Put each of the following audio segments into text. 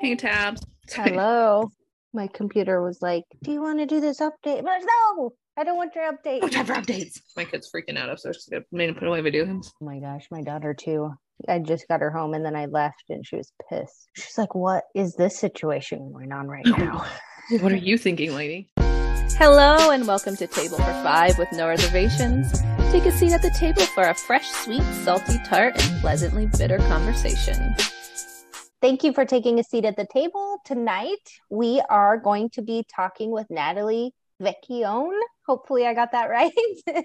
Hey, Tabs. Hello. My computer was like, Do you want to do this update? But no, I don't want your update. Oh, no time for updates. My kid's freaking out upstairs. She's made him put away video games. Oh my gosh, my daughter too. I just got her home and then I left and she was pissed. She's like, What is this situation going on right now? What are you thinking, lady? Hello and welcome to Table for Five with no reservations. Take a seat at the table for a fresh, sweet, salty, tart, and pleasantly bitter conversation. Thank you for taking a seat at the table. Tonight, we are going to be talking with Natalie Vecchione. Hopefully, I got that right.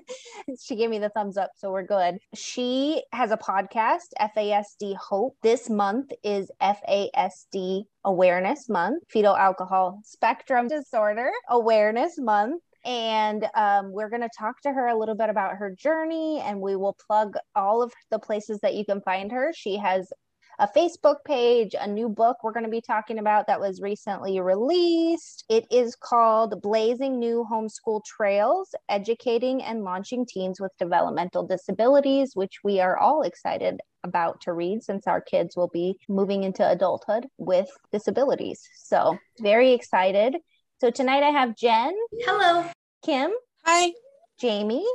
she gave me the thumbs up, so we're good. She has a podcast, FASD Hope. This month is FASD Awareness Month, Fetal Alcohol Spectrum Disorder Awareness Month. And um, we're going to talk to her a little bit about her journey, and we will plug all of the places that you can find her. She has a Facebook page, a new book we're going to be talking about that was recently released. It is called Blazing New Homeschool Trails Educating and Launching Teens with Developmental Disabilities, which we are all excited about to read since our kids will be moving into adulthood with disabilities. So, very excited. So, tonight I have Jen. Hello. Kim. Hi. Jamie.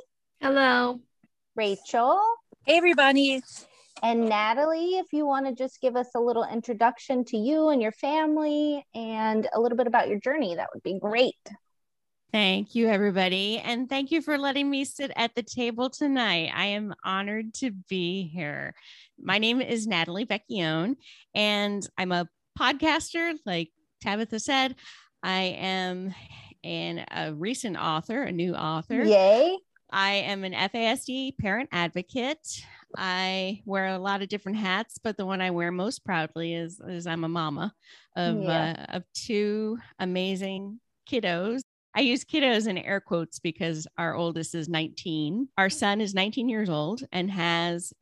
Hello. Rachel. Hey, everybody. And Natalie, if you want to just give us a little introduction to you and your family and a little bit about your journey, that would be great. Thank you, everybody. And thank you for letting me sit at the table tonight. I am honored to be here. My name is Natalie Vecchione, and I'm a podcaster, like Tabitha said. I am an, a recent author, a new author. Yay. I am an FASD parent advocate. I wear a lot of different hats, but the one I wear most proudly is is I'm a mama of yeah. uh, of two amazing kiddos. I use kiddos in air quotes because our oldest is 19. Our son is 19 years old and has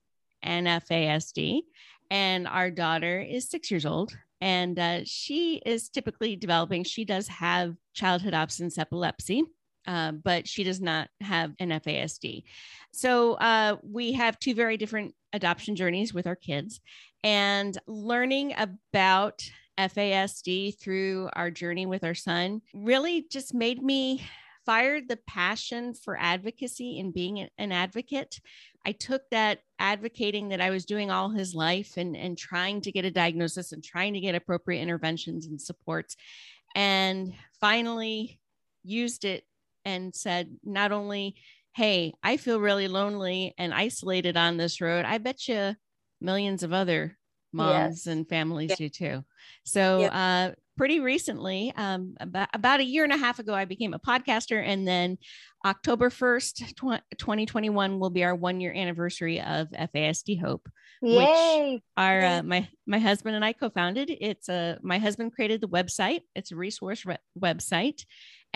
an FASD, and our daughter is six years old and uh, she is typically developing. She does have childhood absence epilepsy. Uh, but she does not have an FASD. So uh, we have two very different adoption journeys with our kids, and learning about FASD through our journey with our son really just made me fired the passion for advocacy and being an advocate. I took that advocating that I was doing all his life and, and trying to get a diagnosis and trying to get appropriate interventions and supports, and finally used it and said, not only, hey, I feel really lonely and isolated on this road, I bet you millions of other moms yes. and families yeah. do too. So, yeah. uh, pretty recently, um, about, about a year and a half ago, I became a podcaster. And then October 1st, tw- 2021 will be our one year anniversary of FASD Hope, Yay. which our, uh, my, my husband and I co-founded. It's a, my husband created the website. It's a resource re- website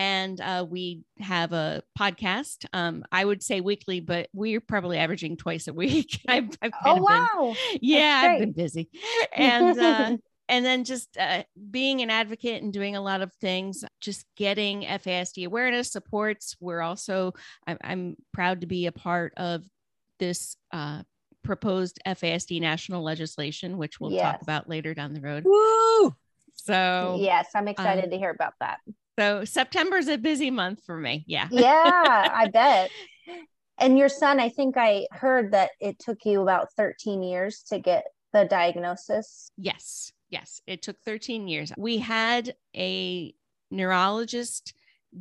and uh, we have a podcast. Um, I would say weekly, but we're probably averaging twice a week. I've, I've oh wow! Been, yeah, I've been busy, and uh, and then just uh, being an advocate and doing a lot of things, just getting FASD awareness supports. We're also I'm, I'm proud to be a part of this uh, proposed FASD national legislation, which we'll yes. talk about later down the road. Woo! So yes, I'm excited um, to hear about that. So September's a busy month for me. Yeah. Yeah, I bet. And your son, I think I heard that it took you about 13 years to get the diagnosis. Yes. Yes. It took 13 years. We had a neurologist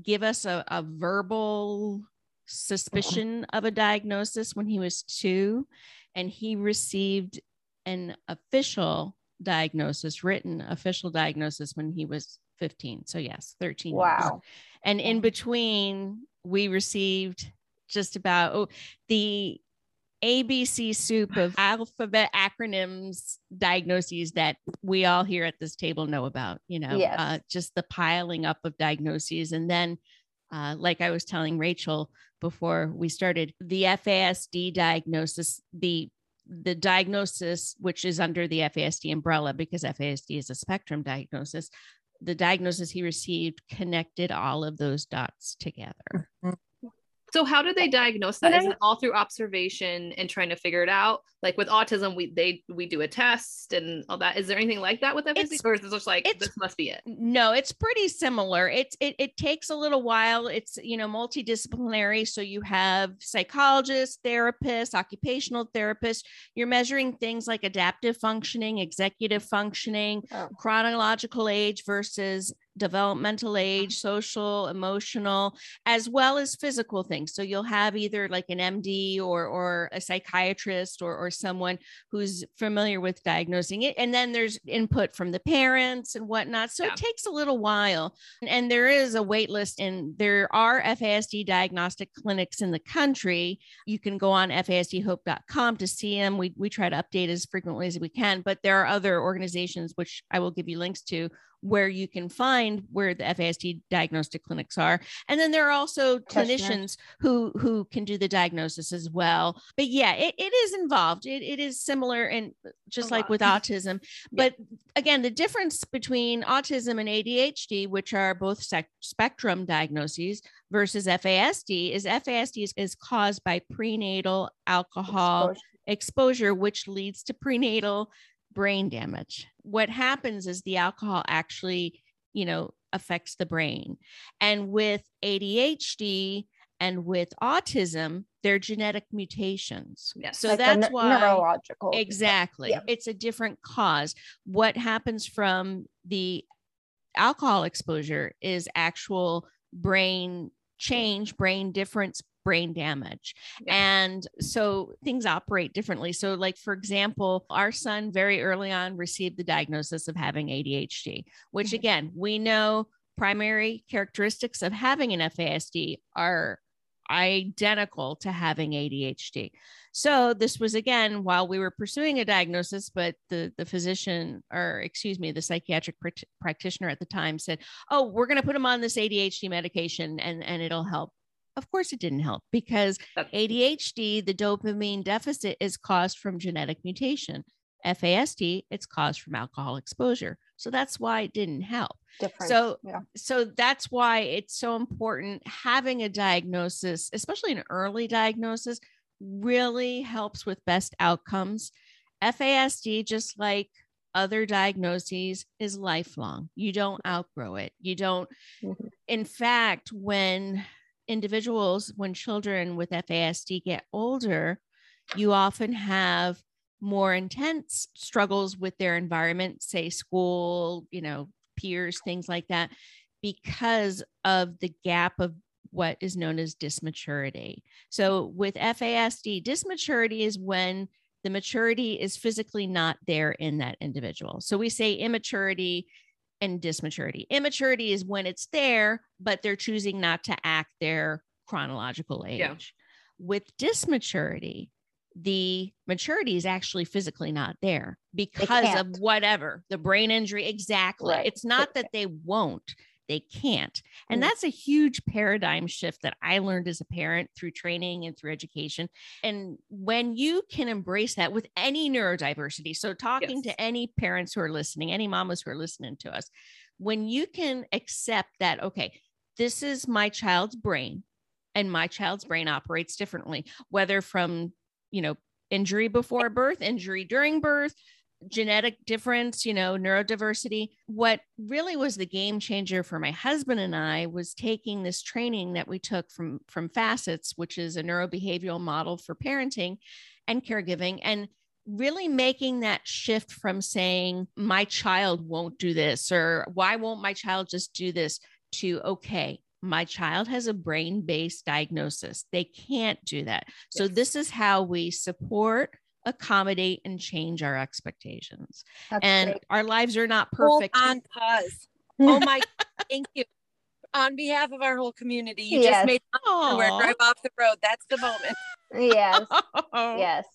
give us a, a verbal suspicion mm-hmm. of a diagnosis when he was two, and he received an official diagnosis, written official diagnosis when he was 15. So yes, 13 wow. Years. And in between, we received just about oh, the ABC soup of alphabet acronyms, diagnoses that we all here at this table know about, you know, yes. uh, just the piling up of diagnoses. And then, uh, like I was telling Rachel before we started, the FASD diagnosis, the the diagnosis, which is under the FASD umbrella because FASD is a spectrum diagnosis, the diagnosis he received connected all of those dots together. Mm-hmm. So how do they diagnose that? Is it all through observation and trying to figure it out? Like with autism, we they we do a test and all that. Is there anything like that with FASD, or is it just like this must be it? No, it's pretty similar. It's it it takes a little while. It's you know multidisciplinary, so you have psychologists, therapists, occupational therapists. You're measuring things like adaptive functioning, executive functioning, oh. chronological age versus developmental age, social, emotional, as well as physical things. So you'll have either like an MD or or a psychiatrist or or someone who's familiar with diagnosing it. And then there's input from the parents and whatnot. So yeah. it takes a little while. And there is a wait list and there are FASD diagnostic clinics in the country. You can go on FASDhope.com to see them. We we try to update as frequently as we can, but there are other organizations which I will give you links to where you can find where the FASD diagnostic clinics are. And then there are also clinicians who who can do the diagnosis as well. But yeah, it, it is involved. It, it is similar and just like with autism. But yeah. again, the difference between autism and ADHD, which are both sec- spectrum diagnoses, versus FASD is FASD is, is caused by prenatal alcohol exposure. exposure, which leads to prenatal brain damage. What happens is the alcohol actually, you know, affects the brain. And with ADHD and with autism, they're genetic mutations. Yes. So like that's ne- why neurological. Exactly. Yeah. It's a different cause. What happens from the alcohol exposure is actual brain change, brain difference, brain damage. Yeah. And so things operate differently. So, like, for example, our son very early on received the diagnosis of having ADHD, which mm-hmm. again, we know primary characteristics of having an FASD are identical to having ADHD. So this was again while we were pursuing a diagnosis, but the the physician or excuse me, the psychiatric pr- practitioner at the time said, "Oh, we're going to put him on this ADHD medication and and it'll help." Of course, it didn't help because ADHD, the dopamine deficit, is caused from genetic mutation. FASD, it's caused from alcohol exposure. So that's why it didn't help. Different. So, yeah. so that's why it's so important having a diagnosis, especially an early diagnosis, really helps with best outcomes. FASD, just like other diagnoses, is lifelong. You don't outgrow it. You don't, mm-hmm. in fact, when individuals, when children with FASD get older, you often have more intense struggles with their environment, say school, you know, peers, things like that, because of the gap of what is known as dysmaturity. So with FASD, dysmaturity is when the maturity is physically not there in that individual. So we say immaturity and dysmaturity. Immaturity is when it's there, but they're choosing not to act their chronological age. Yeah. With dysmaturity, the maturity is actually physically not there because of whatever the brain injury. Exactly. Right. It's not that they won't, they can't. And mm. that's a huge paradigm shift that I learned as a parent through training and through education. And when you can embrace that with any neurodiversity, so talking yes. to any parents who are listening, any mamas who are listening to us, when you can accept that, okay, this is my child's brain and my child's brain operates differently, whether from, you know, injury before birth, injury during birth, genetic difference, you know, neurodiversity. What really was the game changer for my husband and I was taking this training that we took from from FASCETS, which is a neurobehavioral model for parenting and caregiving and really making that shift from saying my child won't do this or why won't my child just do this to okay my child has a brain based diagnosis. They can't do that. So, yes. this is how we support, accommodate, and change our expectations. That's and great. our lives are not perfect. Hold on pause. oh my, thank you. On behalf of our whole community, you yes. just made where drive off the road. That's the moment. yes. Oh. yes.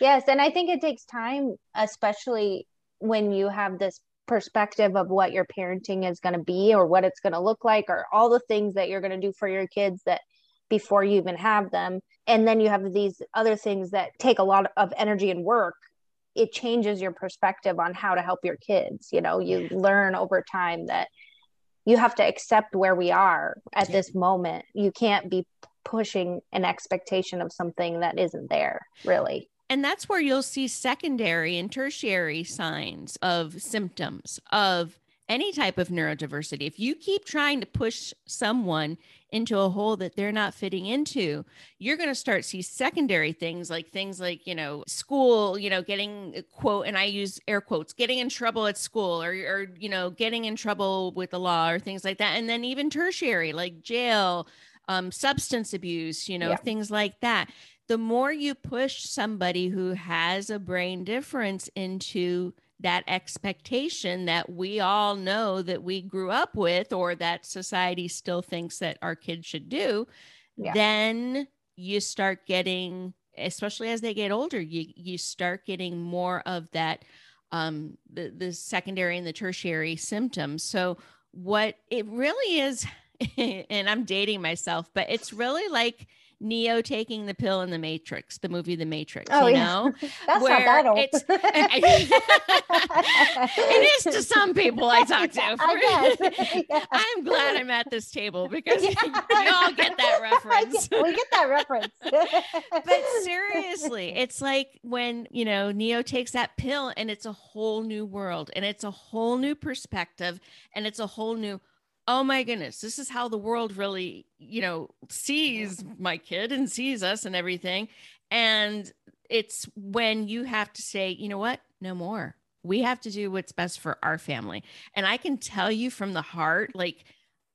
Yes. And I think it takes time, especially when you have this perspective of what your parenting is going to be or what it's going to look like or all the things that you're going to do for your kids that before you even have them. And then you have these other things that take a lot of energy and work. It changes your perspective on how to help your kids. You know you learn over time that you have to accept where we are at this moment. You can't be pushing an expectation of something that isn't there really. And that's where you'll see secondary and tertiary signs of symptoms of any type of neurodiversity. If you keep trying to push someone into a hole that they're not fitting into, you're going to start see secondary things like things like, you know, school, you know, getting quote and I use air quotes, getting in trouble at school or or you know, getting in trouble with the law or things like that. And then even tertiary like jail, um substance abuse, you know, yeah. things like that the more you push somebody who has a brain difference into that expectation that we all know that we grew up with or that society still thinks that our kids should do yeah. then you start getting especially as they get older you you start getting more of that um the the secondary and the tertiary symptoms so what it really is and I'm dating myself but it's really like Neo taking the pill in the Matrix, the movie The Matrix. Oh, you know, yeah. that's Where not that old. It's, it is to some people I talk to. I yeah. I'm glad I'm at this table because yeah. you all get that reference. Get, we get that reference. but seriously, it's like when you know Neo takes that pill and it's a whole new world and it's a whole new perspective and it's a whole new oh my goodness, this is how the world really, you know, sees my kid and sees us and everything. And it's when you have to say, you know what, no more. We have to do what's best for our family. And I can tell you from the heart, like,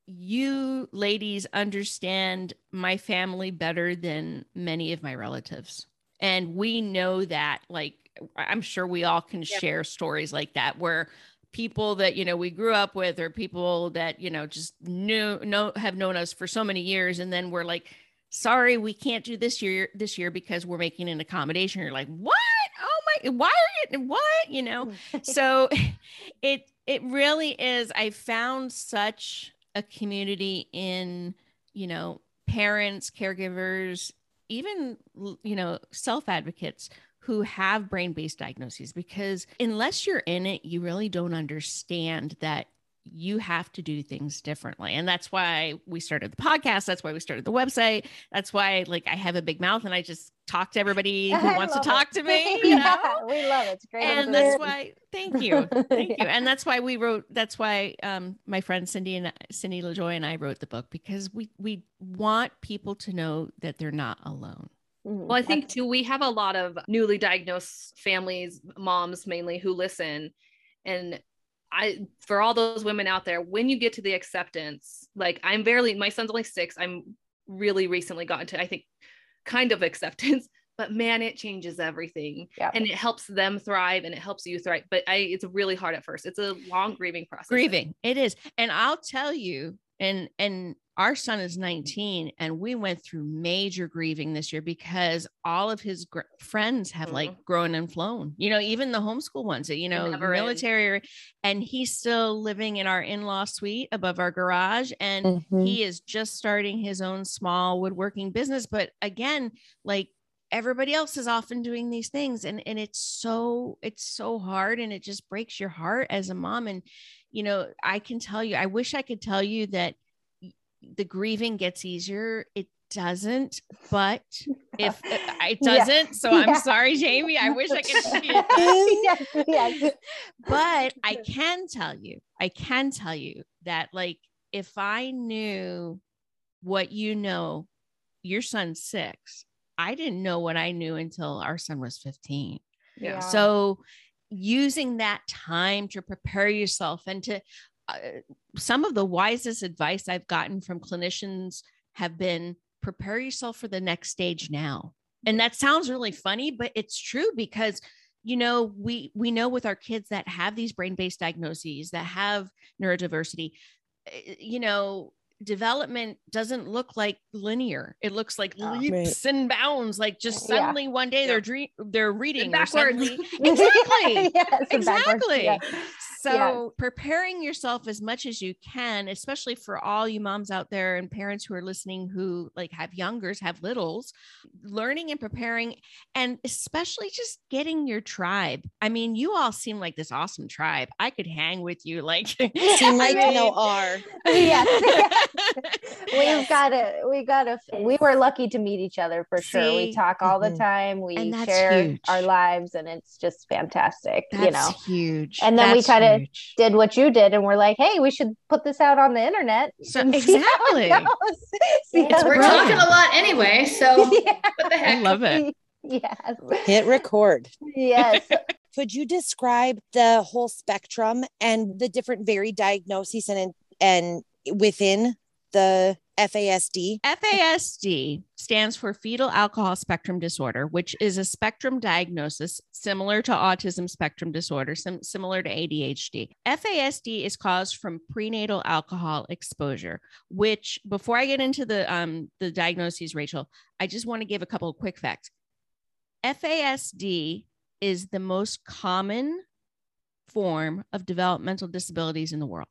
you ladies understand my family better than many of my relatives. And we know that, like, I'm sure we all can yep. share stories like that where people that you know we grew up with or people that you know just knew know have known us for so many years. And then we're like sorry we can't do this year this year because we're making an accommodation. You're like what? Oh my why are you what? You know? So it it really is i found such a community in you know parents caregivers even you know self advocates who have brain based diagnoses because unless you're in it, you really don't understand that you have to do things differently. And that's why we started the podcast. That's why we started the website. That's why like I have a big mouth and I just talk to everybody who wants to talk it. to me. You yeah, know? we love it. It's great. And that's why thank you. Thank you. And that's why we wrote that's why um my friend Cindy and Cindy LaJoy and I wrote the book because we we want people to know that they're not alone. Mm-hmm. Well, I think too, we have a lot of newly diagnosed families, moms mainly, who listen. And I, for all those women out there, when you get to the acceptance, like I'm barely, my son's only six. I'm really recently gotten to, I think, kind of acceptance. But man, it changes everything, yeah. and it helps them thrive, and it helps you thrive. But I, it's really hard at first. It's a long grieving process. Grieving, it is, and I'll tell you, and and our son is 19 and we went through major grieving this year because all of his gr- friends have mm-hmm. like grown and flown you know even the homeschool ones you know military and he's still living in our in-law suite above our garage and mm-hmm. he is just starting his own small woodworking business but again like everybody else is often doing these things and and it's so it's so hard and it just breaks your heart as a mom and you know i can tell you i wish i could tell you that the grieving gets easier. It doesn't, but if it doesn't, yeah. so I'm yeah. sorry, Jamie. I wish I could see it. yes, yes. But I can tell you, I can tell you that like if I knew what you know, your son's six. I didn't know what I knew until our son was 15. Yeah. So using that time to prepare yourself and to uh, some of the wisest advice I've gotten from clinicians have been prepare yourself for the next stage now. And that sounds really funny, but it's true because you know we we know with our kids that have these brain-based diagnoses that have neurodiversity eh, you know development doesn't look like linear. It looks like oh, leaps right. and bounds. Like just suddenly yeah. one day they're dream they're reading backwards. Suddenly, exactly. yes, exactly. Yeah. So preparing yourself as much as you can, especially for all you moms out there and parents who are listening who like have youngers, have littles, learning and preparing, and especially just getting your tribe. I mean, you all seem like this awesome tribe. I could hang with you like seem like I know are. Yes. We've got it. We got a we were lucky to meet each other for sure. We talk all Mhm. the time. We share huge. our lives and it's just fantastic, That's you know. huge. And then we That's kinda huge. Did what you did and we're like, "Hey, we should put this out on the internet." So- and it exactly. goes. It's We're it brilliant. talking a lot anyway, so. Yeah. what the I love it. Yes. Hit record. Yes. Could you describe the whole spectrum and the different varied diagnoses and and within the FASD? FASD stands for fetal alcohol spectrum disorder, which is a spectrum diagnosis similar to autism spectrum disorder, sim- similar to ADHD. FASD is caused from prenatal alcohol exposure, which before I get into the um the diagnoses, Rachel, I just want to give a couple of quick facts. FASD is the most common form of developmental disabilities in the world.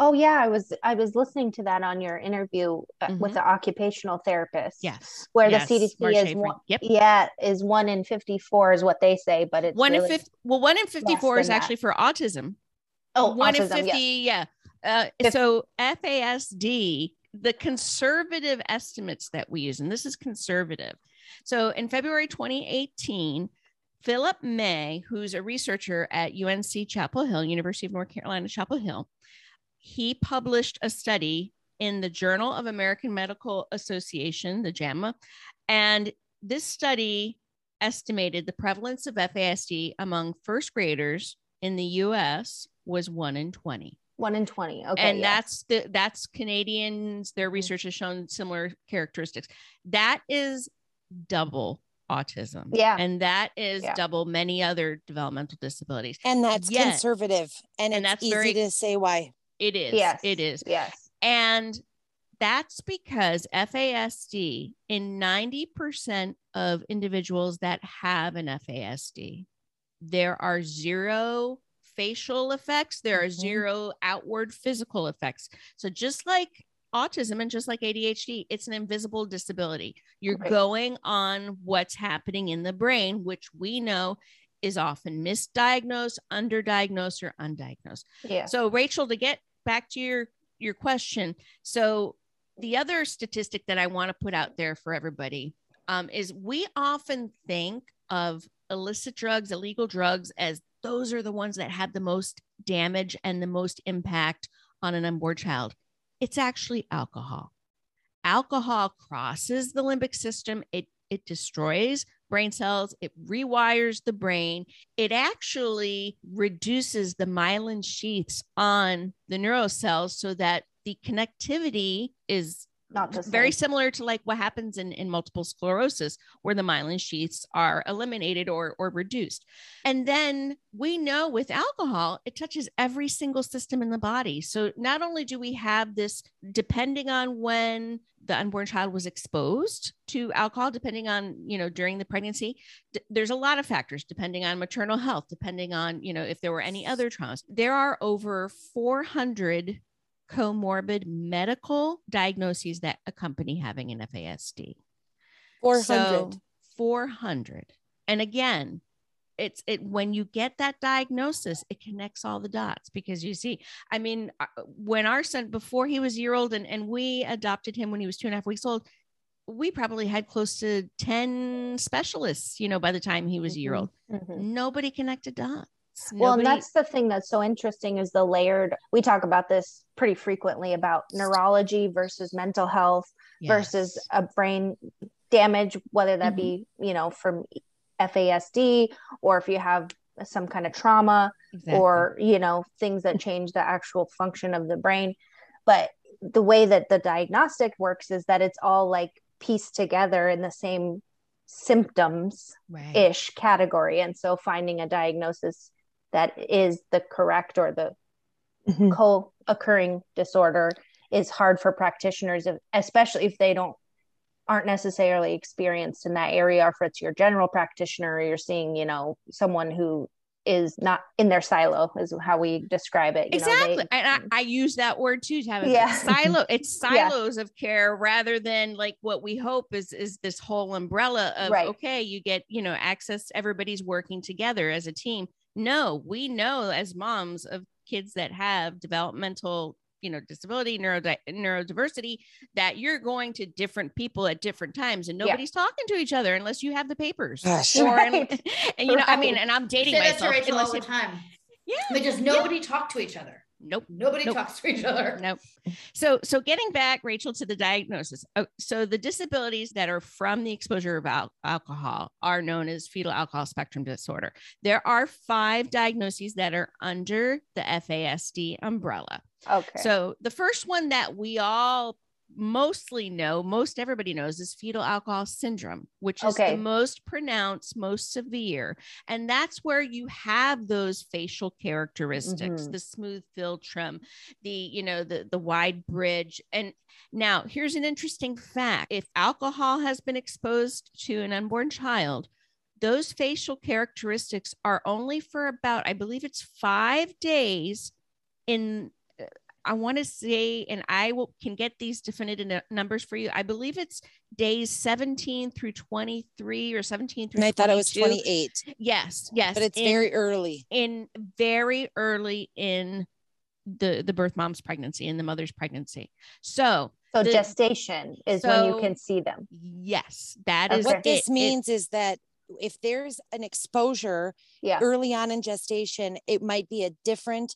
Oh yeah, I was I was listening to that on your interview uh, with Mhm. the occupational therapist. Yes. Where Yes, the CDC is one, Yep. yeah, is one in 54 is what they say, but it's one really, in 50 well one in 54 is than that. actually for autism oh, one in 50 yes. yeah uh, so fasd the conservative estimates that we use and this is conservative so in february 2018 philip may who's a researcher at unc chapel hill university of north carolina chapel hill he published a study in the journal of american medical association the jama and this study estimated the prevalence of FASD among first graders in the US was 1 in 20. One in 20. Okay. and yeah. that's the that's Canadians their mm-hmm. research has shown similar characteristics. That is double autism. Yeah. And that is Yeah. double many other developmental disabilities. And that's Yet- conservative. And, and it's that's easy very- to say why. It is. yes. It is. Yes. And that's because FASD in 90% of individuals that have an FASD, there are zero facial effects, there are Mhm. zero outward physical effects. So just like autism and just like ADHD, it's an invisible disability. You're Right. going on what's happening in the brain, which we know is often misdiagnosed, underdiagnosed, or undiagnosed. Yeah. So Rachel, to get back to your your question, so the other statistic that I want to put out there for everybody um, is we often think of illicit drugs, illegal drugs, as those are the ones that have the most damage and the most impact on an unborn child. It's actually alcohol. Alcohol crosses the limbic system. It it destroys brain cells. It rewires the brain it actually reduces the myelin sheaths on the neurocells so that the connectivity is Not the very similar to like what happens in, in multiple sclerosis where the myelin sheaths are eliminated or, or reduced. And then we know with alcohol it touches every single system in the body. So not only do we have this depending on when the unborn child was exposed to alcohol depending on you know during the pregnancy d- there's a lot of factors depending on maternal health depending on you know if there were any other traumas. There are over 400 comorbid medical diagnoses that accompany having an FASD. 400. So 400. And again, it's it when you get that diagnosis, it connects all the dots because you see, I mean, uh, when our son before he was a year old and, and we adopted him when he was two and a half weeks old, we probably had close to 10 specialists, you know, by the time he was a year old. Mhm. Nobody connected dots. Well, and that's the thing that's so interesting is the layered. We talk about this pretty frequently about neurology versus mental health versus a brain damage, whether that be, mm-hmm. you know, from FASD or if you have some kind of trauma Exactly. or, you know, things that change the actual function of the brain. But the way that the diagnostic works is that it's all like pieced together in the same symptoms right. ish category. And so finding a diagnosis that is the correct or the Mhm. co occurring disorder is hard for practitioners, if- especially if they don't aren't necessarily experienced in that area or if it's your general practitioner you're seeing you know someone who is not in their silo is how we describe it you exactly know, they, and I, I, use that word too to have a Yeah. silo it's Yeah. silos of care rather than like what we hope is is this whole umbrella of Right. okay you get you know access everybody's working together as a team no we know as moms of kids that have developmental you know disability neurodi- neurodiversity that you're going to different people at different times and Yeah. nobody's talking to each other unless you have the papers Gosh. or Right. and you know i mean and i'm dating say that to myself Rachel all unless the time. yeah Because nobody talk to each other. Nope Nobody Nope. talks to each other. Nope. So, so getting back, Rachel, to the diagnosis. Oh, so the disabilities that are from the exposure of al- alcohol are known as fetal alcohol spectrum disorder. There are five diagnoses that are under the FASD umbrella. okay So the first one that we all mostly know, most everybody knows, is fetal alcohol syndrome, which is Okay. the most pronounced, most severe. And that's where you have those facial characteristics, Mhm. the smooth philtrum, the, you know, the the wide bridge. And now here's an interesting fact. If alcohol has been exposed to an unborn child, those facial characteristics are only for about, I believe it's five days in I want to say, and I will can get these definitive nu- numbers for you. I believe it's days 17 through 23 or 17 through And I thought it was 28, Yes, yes. but it's in- very early. in very early in the the birth mom's pregnancy and the mother's pregnancy. So so the- gestation is when you can see them yes, that is Okay. What this it. It- means is that if there's an exposure yeah early on in gestation, it might be a different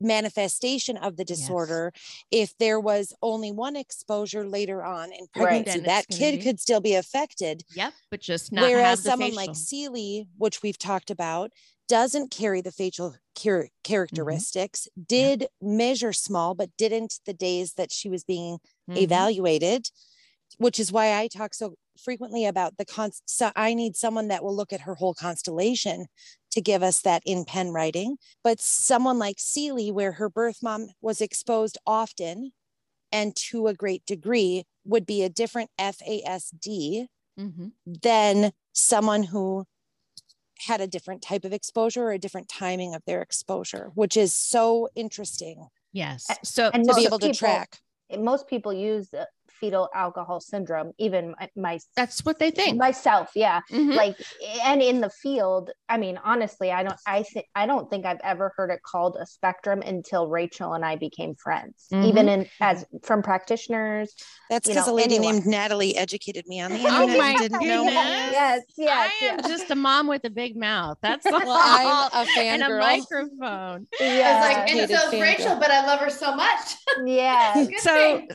manifestation of the Yes. disorder. If there was only one exposure later on in pregnancy, it's that kid be- could still be affected. Yep, but just not Whereas someone facial. like Seeley, which we've talked about, doesn't carry the facial char- Mm-hmm. characteristics, did measure small, but didn't the days that she was being Mhm. evaluated, which is why I talk so frequently about the con. So I need someone that will look at her whole constellation to give us that in pen writing. But someone like Seeley, where her birth mom was exposed often and to a great degree, would be a different FASD Mhm. than someone who had a different type of exposure or a different timing of their exposure, which is so interesting Yes. So and to be able to track. most people use fetal alcohol syndrome even my, my that's what they think. myself yeah Mhm. like and in the field i mean honestly i don't i think i don't think i've ever heard it called a spectrum until rachel and i became friends Mhm. even in as from practitioners That's because a lady anyone. named Natalie educated me on the Oh my didn't know goodness. more. yes yes I am just a mom with a big mouth. That's all. Well, I'm a and a microphone. I was yeah like, and so is fangirl. Rachel, but I love her so much. yeah So, thing.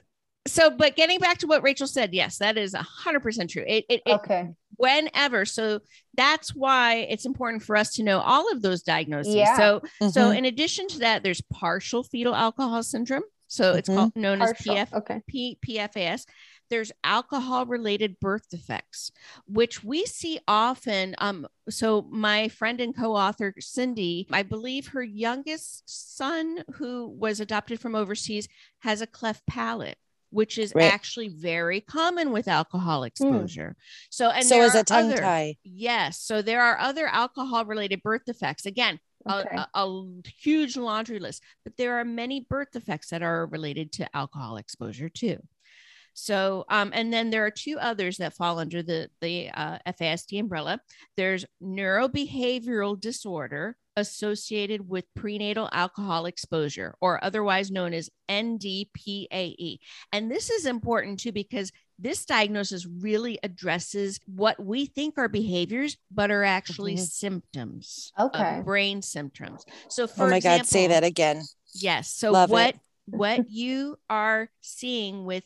So, but getting back to what Rachel said, yes, that is a hundred percent true. It, it, it okay whenever. So that's why it's important for us to know all of those diagnoses. Yeah. So, so Mhm. in addition to that, there's partial fetal alcohol syndrome. So it's Mhm. called known Partial. as PF, okay P, PFAS. There's alcohol related birth defects, which we see often. Um, so my friend and co-author Cindy, I believe her youngest son, who was adopted from overseas, has a cleft palate, which is Right. actually very common with alcohol hmm. exposure. So and so is a tongue other- tie. Yes. So there are other alcohol related birth defects. Again, a- a, a huge laundry list, but there are many birth defects that are related to alcohol exposure too. So, um, and then there are two others that fall under the the uh, FASD umbrella. There's neurobehavioral disorder associated with prenatal alcohol exposure, or otherwise known as NDPAE. And this is important too because this diagnosis really addresses what we think are behaviors, but are actually Mhm. symptoms, Okay. of brain symptoms. So, for Oh my God, say that again. Yes. So Love it. what what you are seeing with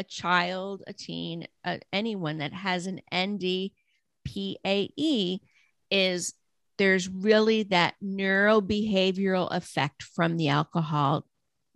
a child, a teen, uh, anyone that has an NDPAE is there's really that neurobehavioral effect from the alcohol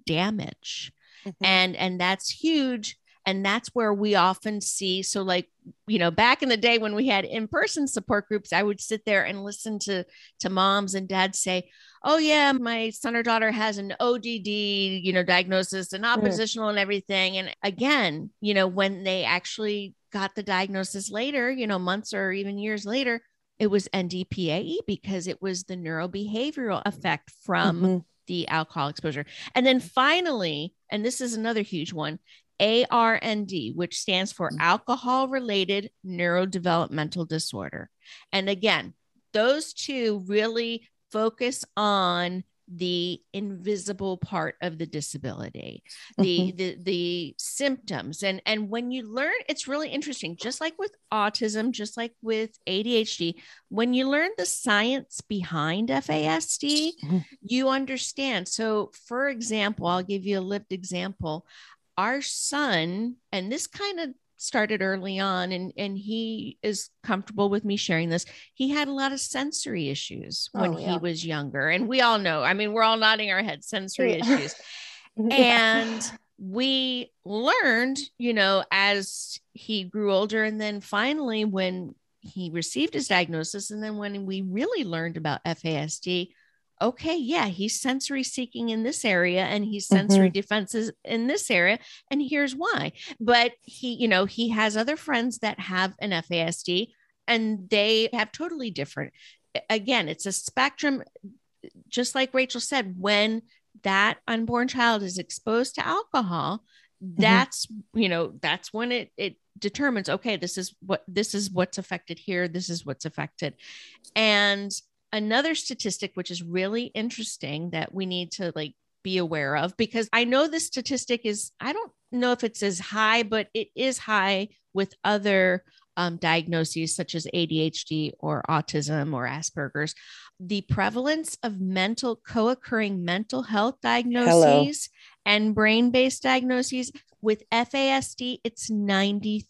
damage Mhm. and and that's huge and that's where we often see so like you know back in the day when we had in-person support groups i would sit there and listen to to moms and dads say oh yeah my son or daughter has an odd you know diagnosis and oppositional and everything and again you know when they actually got the diagnosis later you know months or even years later it was NDPAE because it was the neurobehavioral effect from Mhm. the alcohol exposure. And then finally, and this is another huge one, ARND, which stands for alcohol related neurodevelopmental disorder. And again, those two really focus on the invisible part of the disability the the the symptoms. And and when you learn it's really interesting. Just like with autism just like with ADHD when you learn the science behind FASD Mhm. you understand. So for example I'll give you a lived example our son and this kind of started early on and and he is comfortable with me sharing this he had a lot of sensory issues when Oh, he was younger and we all know i mean we're all nodding our heads sensory Yeah. issues. And we learned you know as he grew older and then finally when he received his diagnosis and then when we really learned about FASD okay yeah he's sensory seeking in this area and he's sensory mm-hmm. defenses in this area and here's why. But he you know he has other friends that have an FASD and they have totally different again it's a spectrum just like Rachel said when that unborn child is exposed to alcohol mm-hmm. that's you know that's when it it determines okay this is what this is what's affected here this is what's affected. And another statistic which is really interesting that we need to like be aware of because i know this statistic is i don't know if it's as high but it is high with other um, diagnoses such as adhd or autism or asperger's the prevalence of mental co-occurring mental health diagnoses and brain-based diagnoses with FASD, it's 93%.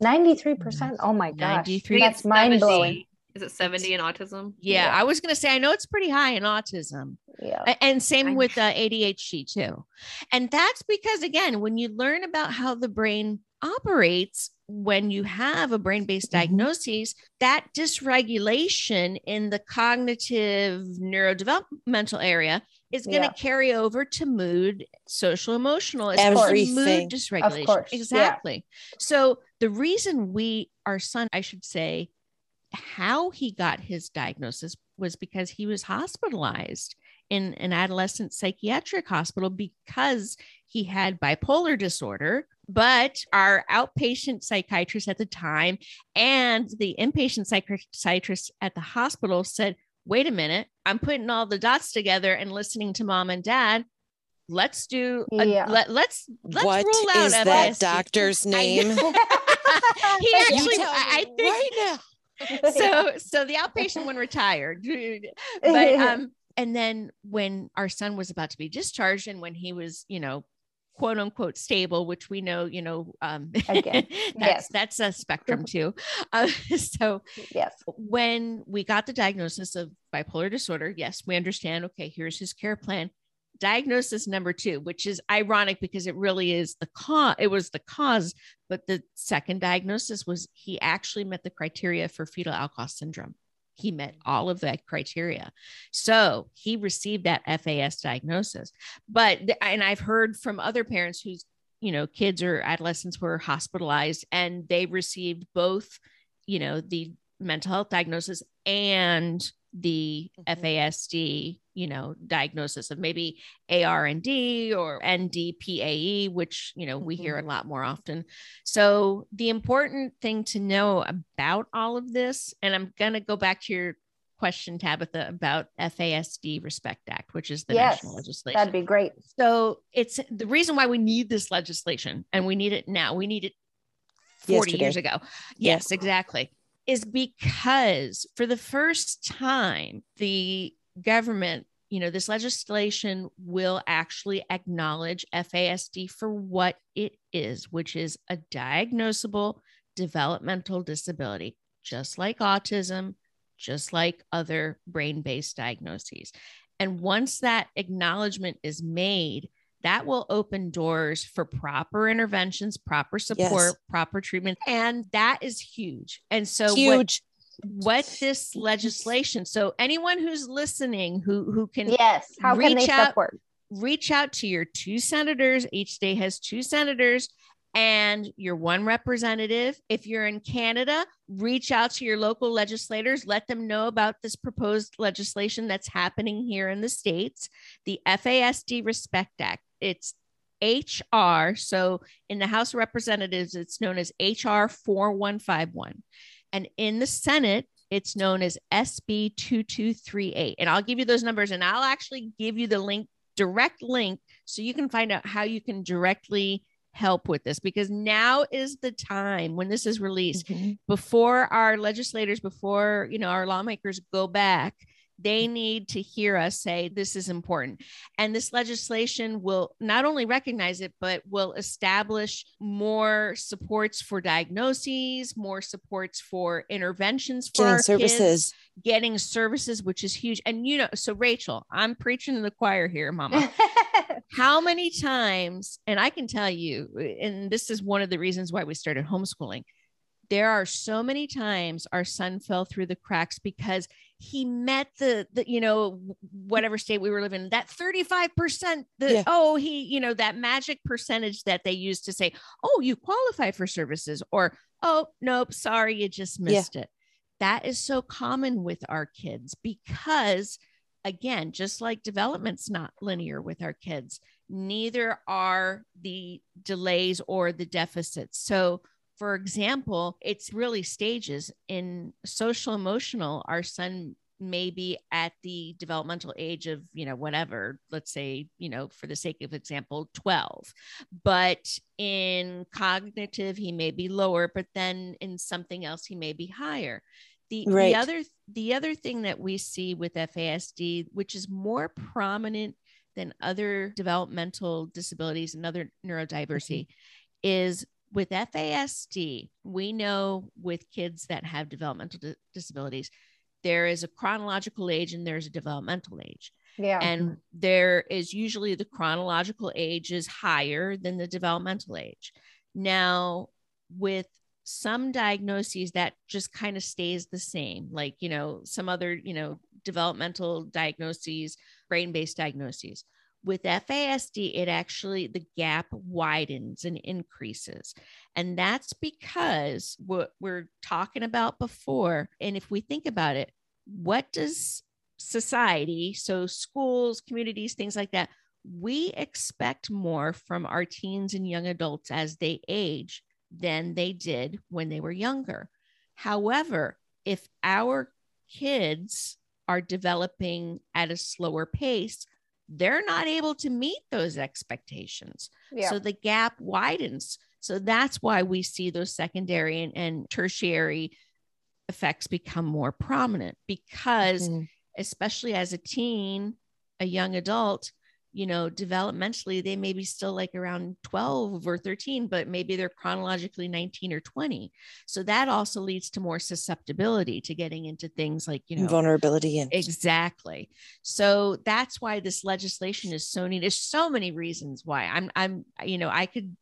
93%. Oh my gosh. 93. That's mind 70. blowing. Is it 70 in autism? Yeah, Yeah. I was going to say, I know it's pretty high in autism. Yeah. And same I- with uh, ADHD too. And that's because, again, when you learn about how the brain operates, when you have a brain based Mhm. diagnosis, that dysregulation in the cognitive neurodevelopmental area is going to Yeah. carry over to mood, social emotional, it's Everything. mood dysregulation. course, yeah. Exactly. So the reason we, our son, I should say, how he got his diagnosis was because he was hospitalized in an adolescent psychiatric hospital because he had bipolar disorder. But our outpatient psychiatrist at the time and the inpatient psychiatrist at the hospital said, wait a minute, I'm putting all the dots together and listening to mom and dad. Let's do, a, Yeah. let, let's, let's What rule out is that doctor's name? he actually, I, I think right now. so so the outpatient one retired but um and then when our son was about to be discharged and when he was you know quote unquote stable which we know you know um Again, that's yes. that's a spectrum too uh, so yes. when we got the diagnosis of bipolar disorder yes we understand okay here's his care plan diagnosis number two which is ironic because it really is the cause it was the cause but the second diagnosis was he actually met the criteria for fetal alcohol syndrome. He met all of that criteria. So he received that fas diagnosis. But and i've heard from other parents whose you know kids or adolescents were hospitalized and they received both you know the mental health diagnosis and the Mhm. FASD, you know, diagnosis of maybe ARND or NDPAE, which, you know, we hear a lot more often. So the important thing to know about all of this, and I'm going to go back to your question, Tabitha, about FASD Respect Act, which is the Yes, national legislation. That'd be great. So it's the reason why we need this legislation and we need it now. We need it 40 years Yesterday. ago. Yes, exactly. Is because for the first time, the government, you know, this legislation will actually acknowledge FASD for what it is, which is a diagnosable developmental disability, just like autism, just like other brain based diagnoses. And once that acknowledgement is made, that will open doors for proper interventions, proper support, Yes. proper treatment. And that is huge. And so, Huge. what this legislation, so anyone who's listening who, who can Yes. How can they out- support? reach out to your two senators. Each state has two senators and your one representative. If you're in Canada, reach out to your local legislators, let them know about this proposed legislation that's happening here in the States, the FASD Respect Act. It's HR. So in the House of Representatives, it's known as HR 4151. And in the Senate, it's known as SB 2238. And I'll give you those numbers and I'll actually give you the link, direct link, so you can find out how you can directly help with this because now is the time when this is released mm-hmm. before our legislators before you know our lawmakers go back they need to hear us say this is important. And this legislation will not only recognize it, but will establish more supports for diagnoses, more supports for interventions for getting services. Kids, getting services, which is huge. And you know, so Rachel, I'm preaching to the choir here, mama. How many times, and I can tell you, and this is one of the reasons why we started homeschooling there are so many times our son fell through the cracks because he met the, the you know whatever state we were living in that 35% the yeah. oh he you know that magic percentage that they used to say oh you qualify for services or oh nope sorry you just missed yeah. it that is so common with our kids because again just like development's not linear with our kids neither are the delays or the deficits so for example, it's really stages in social emotional. Our son may be at the developmental age of, you know, whatever, let's say, you know, for the sake of example, 12. But in cognitive, he may be lower, but then in something else, he may be higher. The, right. the other the other thing that we see with FASD, which is more prominent than other developmental disabilities and other neurodiversity, mm-hmm. is with FASD, we know with kids that have developmental di- disabilities, there is a chronological age and there's a developmental age. Yeah. And there is usually the chronological age is higher than the developmental age. Now, with some diagnoses that just kind of stays the same, like, you know, some other, you know, developmental diagnoses, brain based diagnoses with FASD, it actually, the gap widens and increases. And that's because what we're talking about before, and if we think about it, what does society, so schools, communities, things like that, we expect more from our teens and young adults as they age than they did when they were younger. However, if our kids are developing at a slower pace, they're not able to meet those expectations. Yeah. So the gap widens. So that's why we see those secondary and, and tertiary effects become more prominent because, mm-hmm. especially as a teen, a young adult, you know, developmentally, they may be still like around 12 or 13, but maybe they're chronologically 19 or 20. So that also leads to more susceptibility to getting into things like, you know, vulnerability. And- exactly. So that's why this legislation is so neat. There's so many reasons why I'm, I'm, you know, I could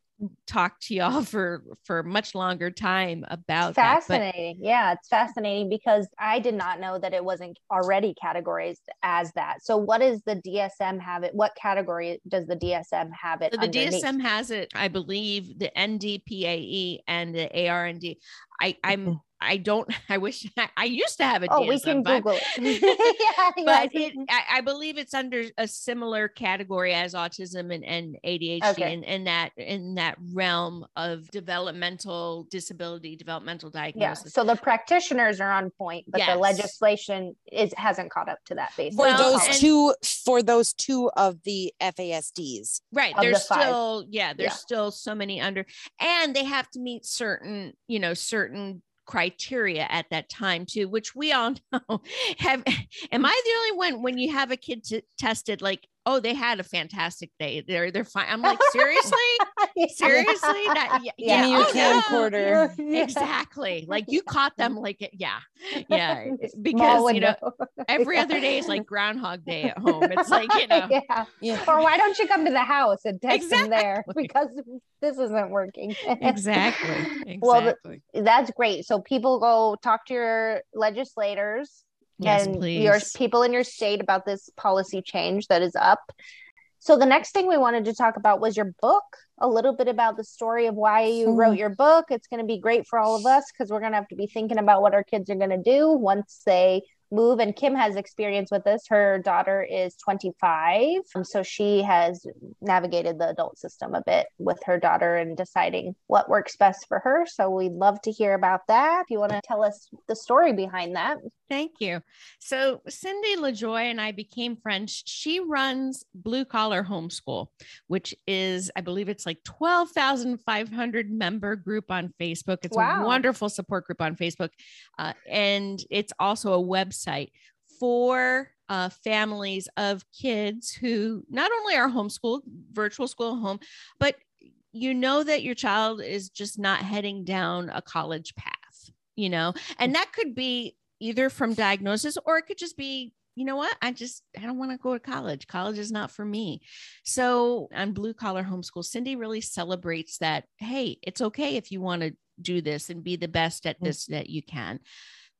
talk to y'all for for much longer time about fascinating that, yeah it's fascinating because i did not know that it wasn't already categorized as that so what is the dsm have it what category does the dsm have it so the underneath? dsm has it i believe the ndpae and the arnd i i'm mm-hmm. I don't. I wish I, I used to have a. Oh, DSM, we can Google it. yeah, but it, I, I, believe it's under a similar category as autism and, and ADHD, okay. and, and that in that realm of developmental disability, developmental diagnosis. Yeah. So the practitioners are on point, but yes. the legislation is hasn't caught up to that base. For well, those two, for those two of the FASDs, right? There's the still, yeah, there's yeah. still so many under, and they have to meet certain, you know, certain criteria at that time too which we all know. Have am mm. i the only one when you have a kid t- tested like oh, they had a fantastic day. They're they're fine. I'm like, seriously, seriously, that, yeah, oh, yeah. Give me your oh, camcorder. Yeah. Exactly. Like you caught them. Like yeah, yeah. Because you know, every other day is like Groundhog Day at home. It's like you know, yeah. yeah. Or why don't you come to the house and test exactly. them there because this isn't working. exactly. exactly. Well, that's great. So people go talk to your legislators yes, and please. your people in your state about this policy change that is up So the next thing we wanted to talk about was your book, a little bit about the story of why you Hmm. wrote your book. It's going to be great for all of us because we're going to have to be thinking about what our kids are going to do once they move and Kim has experience with this. Her daughter is 25, um, so she has navigated the adult system a bit with her daughter and deciding what works best for her. So we'd love to hear about that. If you want to tell us the story behind that. Thank you. So Cindy LaJoy and I became friends. She runs Blue Collar Homeschool, which is, I believe it's like 12,500 member group on Facebook. It's Wow. a wonderful support group on Facebook. Uh, and it's also a website for uh, families of kids who not only are homeschooled, virtual school home, but you know that your child is just not heading down a college path, you know, and that could be either from diagnosis or it could just be you know what? I just i don't want to go to college. College is not for me. So on blue collar homeschool cindy really celebrates that hey it's okay if you want to do this and be the best at this that you can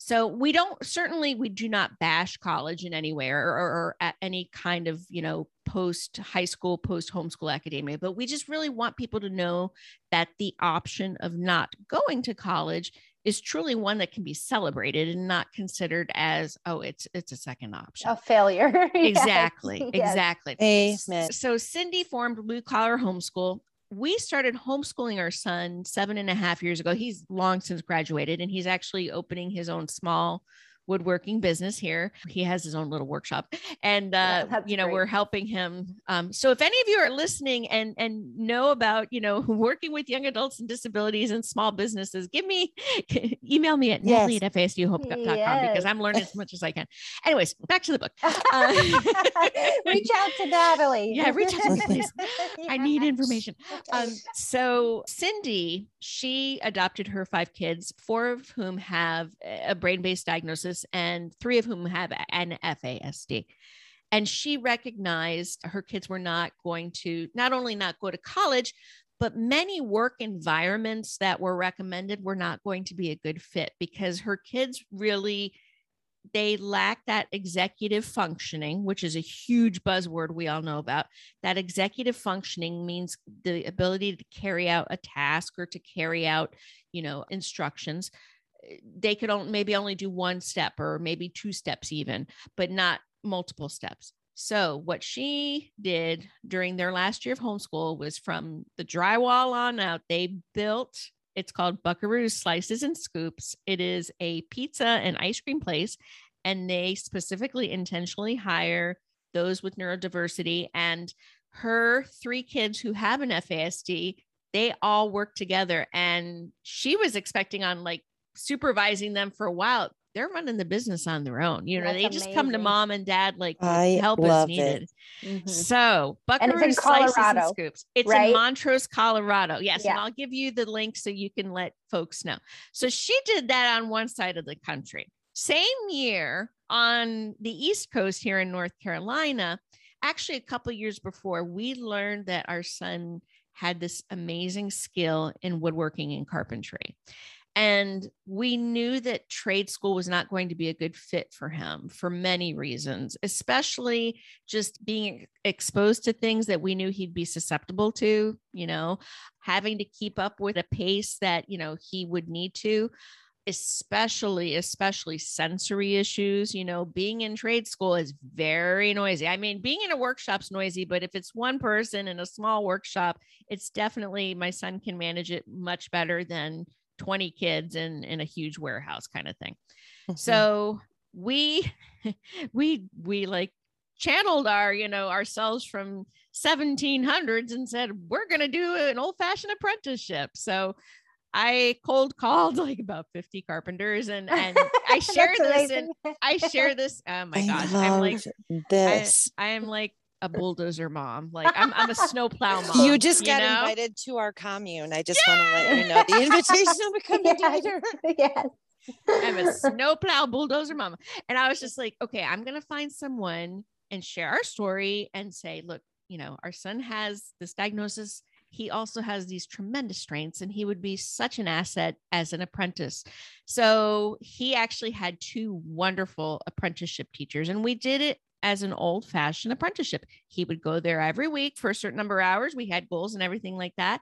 so we don't certainly we do not bash college in any way or, or, or at any kind of you know post high school post homeschool academia but we just really want people to know that the option of not going to college is truly one that can be celebrated and not considered as oh it's it's a second option A failure. Yes, exactly yes. exactly Amen. so cindy formed blue collar homeschool we started homeschooling our son seven and a half years ago. He's long since graduated and he's actually opening his own small woodworking business here he has his own little workshop and uh, that's you know great. we're helping him um, so if any of you are listening and and know about you know working with young adults and disabilities and small businesses give me email me at Yes. natalie at fasduhope.com because i'm learning as much as i can anyways back to the book Uh, reach out to Natalie. Yeah, reach out to me, please. I need Yeah. information. Um, so Cindy, she adopted her five kids, four of whom have a brain-based diagnosis and three of whom have an FASD. And she recognized her kids were not going to not only not go to college, but many work environments that were recommended were not going to be a good fit because her kids really they lack that executive functioning, which is a huge buzzword we all know about. That executive functioning means the ability to carry out a task or to carry out, you know, instructions. They could only, maybe only do one step or maybe two steps even, but not multiple steps. So what she did during their last year of homeschool was from the drywall on out, they built it's called Buckaroo's Slices and Scoops. It is a pizza and ice cream place, and they specifically intentionally hire those with neurodiversity. And her three kids who have an FASD, they all work together. And she was expecting on like supervising them for a while. They're running the business on their own. You know, That's they just come to mom and dad like I help is it. needed. Mhm. So And it's in Slices and Colorado, Scoops. It's right? in Montrose, Colorado. Yes, Yeah. and I'll give you the link so you can let folks know. So she did that on one side of the country. Same year on the East Coast here in North Carolina, actually a couple years before, we learned that our son had this amazing skill in woodworking and carpentry. And we knew that trade school was not going to be a good fit for him for many reasons, especially just being exposed to things that we knew he'd be susceptible to, you know, having to keep up with a pace that, you know, he would need to, especially, especially sensory issues. You know, being in trade school is very noisy. I mean, being in a workshop's noisy, but if it's one person in a small workshop, it's definitely my son can manage it much better than 20 kids in in a huge warehouse kind of thing. Mm-hmm. So we we we like channeled our you know ourselves from 1700s and said we're going to do an old fashioned apprenticeship so i cold called like about 50 carpenters and and i share this and i share this oh my I gosh i'm like this. I, I am like a bulldozer mom like i'm, I'm a snowplow mom you just got know? invited to our commune. I just want to let you know the invitation will become Yes. later. yes. I'm a snowplow bulldozer mom. And I was just like, okay, I'm going to find someone and share our story and say, look, you know, our son has this diagnosis. He also has these tremendous strengths and he would be such an asset as an apprentice. So he actually had two wonderful apprenticeship teachers and we did it as an old fashioned apprenticeship. He would go there every week for a certain number of hours. We had goals and everything like that.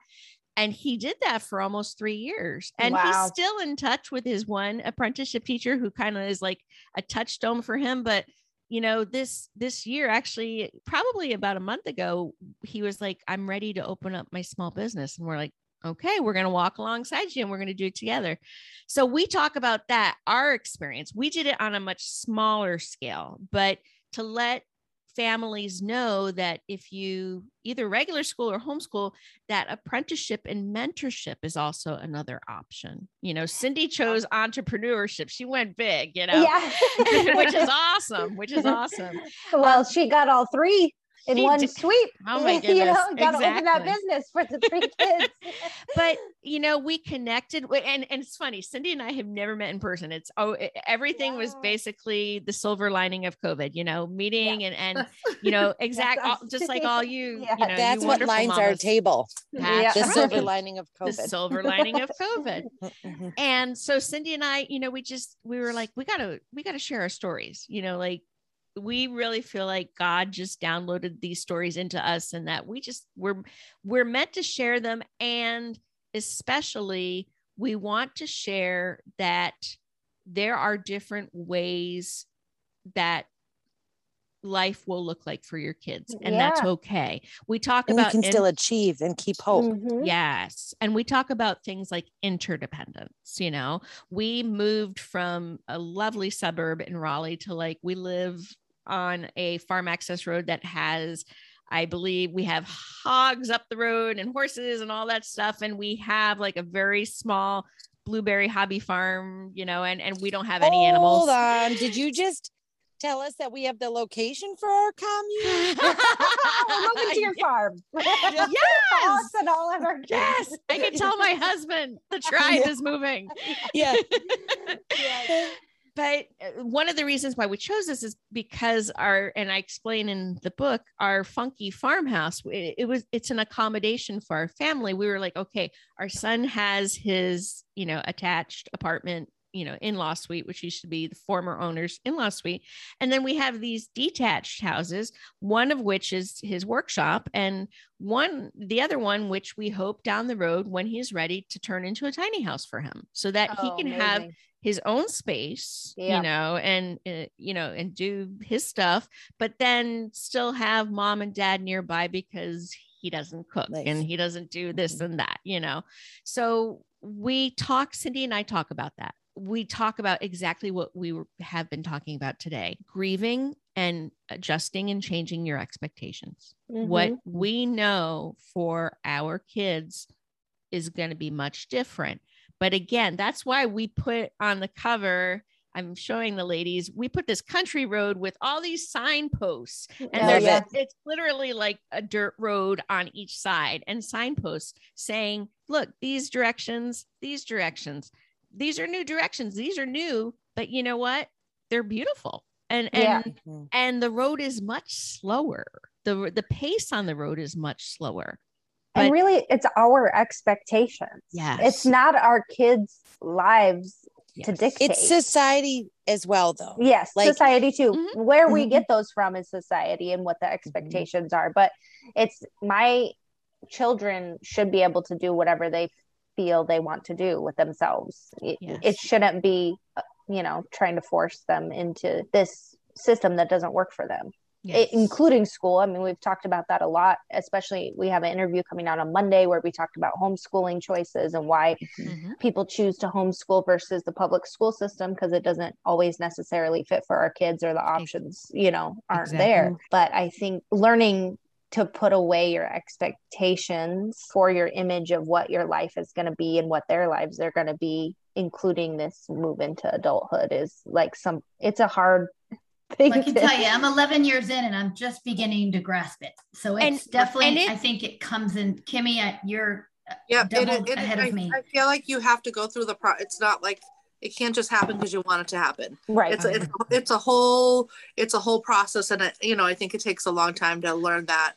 And he did that for almost three years. And Wow. he's still in touch with his one apprenticeship teacher who kind of is like a touchstone for him. But you know, this this year, actually, probably about a month ago, he was like, I'm ready to open up my small business. And we're like, okay, we're going to walk alongside you and we're going to do it together. So we talk about that, our experience. We did it on a much smaller scale, but to let families know that if you either regular school or homeschool, that apprenticeship and mentorship is also another option. You know, Cindy chose entrepreneurship. She went big, you know, Yeah. which is awesome, which is awesome. well, um, she got all three in She one did- sweep. Oh my you goodness, know, got to open that exactly. business for the three kids. but you know we connected wi- and and it's funny cindy and i have never met in person it's oh everything was basically the silver lining of covid you know meeting and and you know exact all, just like all you Yeah. you know That's you what wonderful lines our table. That's The Yeah. silver lining of COVID. the silver lining of covid Mhm. and so cindy and i you know we just we were like we gotta we gotta share our stories you know like we really feel like god just downloaded these stories into us and that we just we're we're meant to share them and especially we want to share that there are different ways that life will look like for your kids and that's okay we talk And you about can in- still achieve and keep hope. Mhm. Yes. And we talk about things like interdependence. You know, we moved from a lovely suburb in Raleigh to like, we live on a farm access road that has, I believe we have hogs up the road and horses and all that stuff. And we have like a very small blueberry hobby farm, you know, and, and we don't have any animals. Hold on. Did you just tell us that we have the location for our commune? We're moving to your farm. Yes. Us and all of our. Yes, I can tell my husband the tribe is moving. yeah. But uh, one of the reasons why we chose this is because our and i explain in the book our funky farmhouse it, it was it's an accommodation for our family. We were like okay our son has his you know attached apartment you know in-law suite which used to be the former owner's in-law suite and then we have these detached houses one of which is his workshop and one the other one which we hope down the road when he's ready to turn into a tiny house for him so that he Oh, can have his own space, Yeah. you know, and uh, you know, and do his stuff, but then still have mom and dad nearby because he doesn't cook Nice. and he doesn't do this Mm-hmm. and that, you know. So we talk, Cindy and I talk about that. We talk about exactly what we have been talking about today grieving and adjusting and changing your expectations. What Mhm. we know for our kids is going to be much different. But again, that's why we put on the cover. I'm showing the ladies. We put this country road with all these signposts, and Oh, there's yeah. it's literally like a dirt road on each side, and signposts saying, "Look, these directions, these directions, these are new directions. These are new, but you know what? They're beautiful." And and Mhm. and the road is much slower. the The pace on the road is much slower. and really it's our expectations Yes. it's not our kids lives to Yes. dictate It's society as well, though. yes like- society too Mhm. where we Mhm. get those from is society and what the expectations are but it's my children should be able to do whatever they feel they want to do with themselves it, Yes. it shouldn't be you know trying to force them into this system that doesn't work for them Yes. it- including school. I mean, we've talked about that a lot, especially we have an interview coming out on Monday where we talked about homeschooling choices and why Mhm. people choose to homeschool versus the public school system because it doesn't always necessarily fit for our kids or the options, you know, aren't there. But I think learning to put away your expectations for your image of what your life is going to be and what their lives are going to be including this move into adulthood is like some it's a hard thing I can to- tell you, I'm 11 years in and I'm just beginning to grasp it. So it's And- definitely, and it- I think it comes in. Kimmy, I- you're uh, Yeah, it, double it, it, ahead I, of me. I feel like you have to go through the pro. It's not like it can't just happen because you want it to happen. right It's a, it's it's a whole it's a whole process, and it, you know I think it takes a long time to learn that.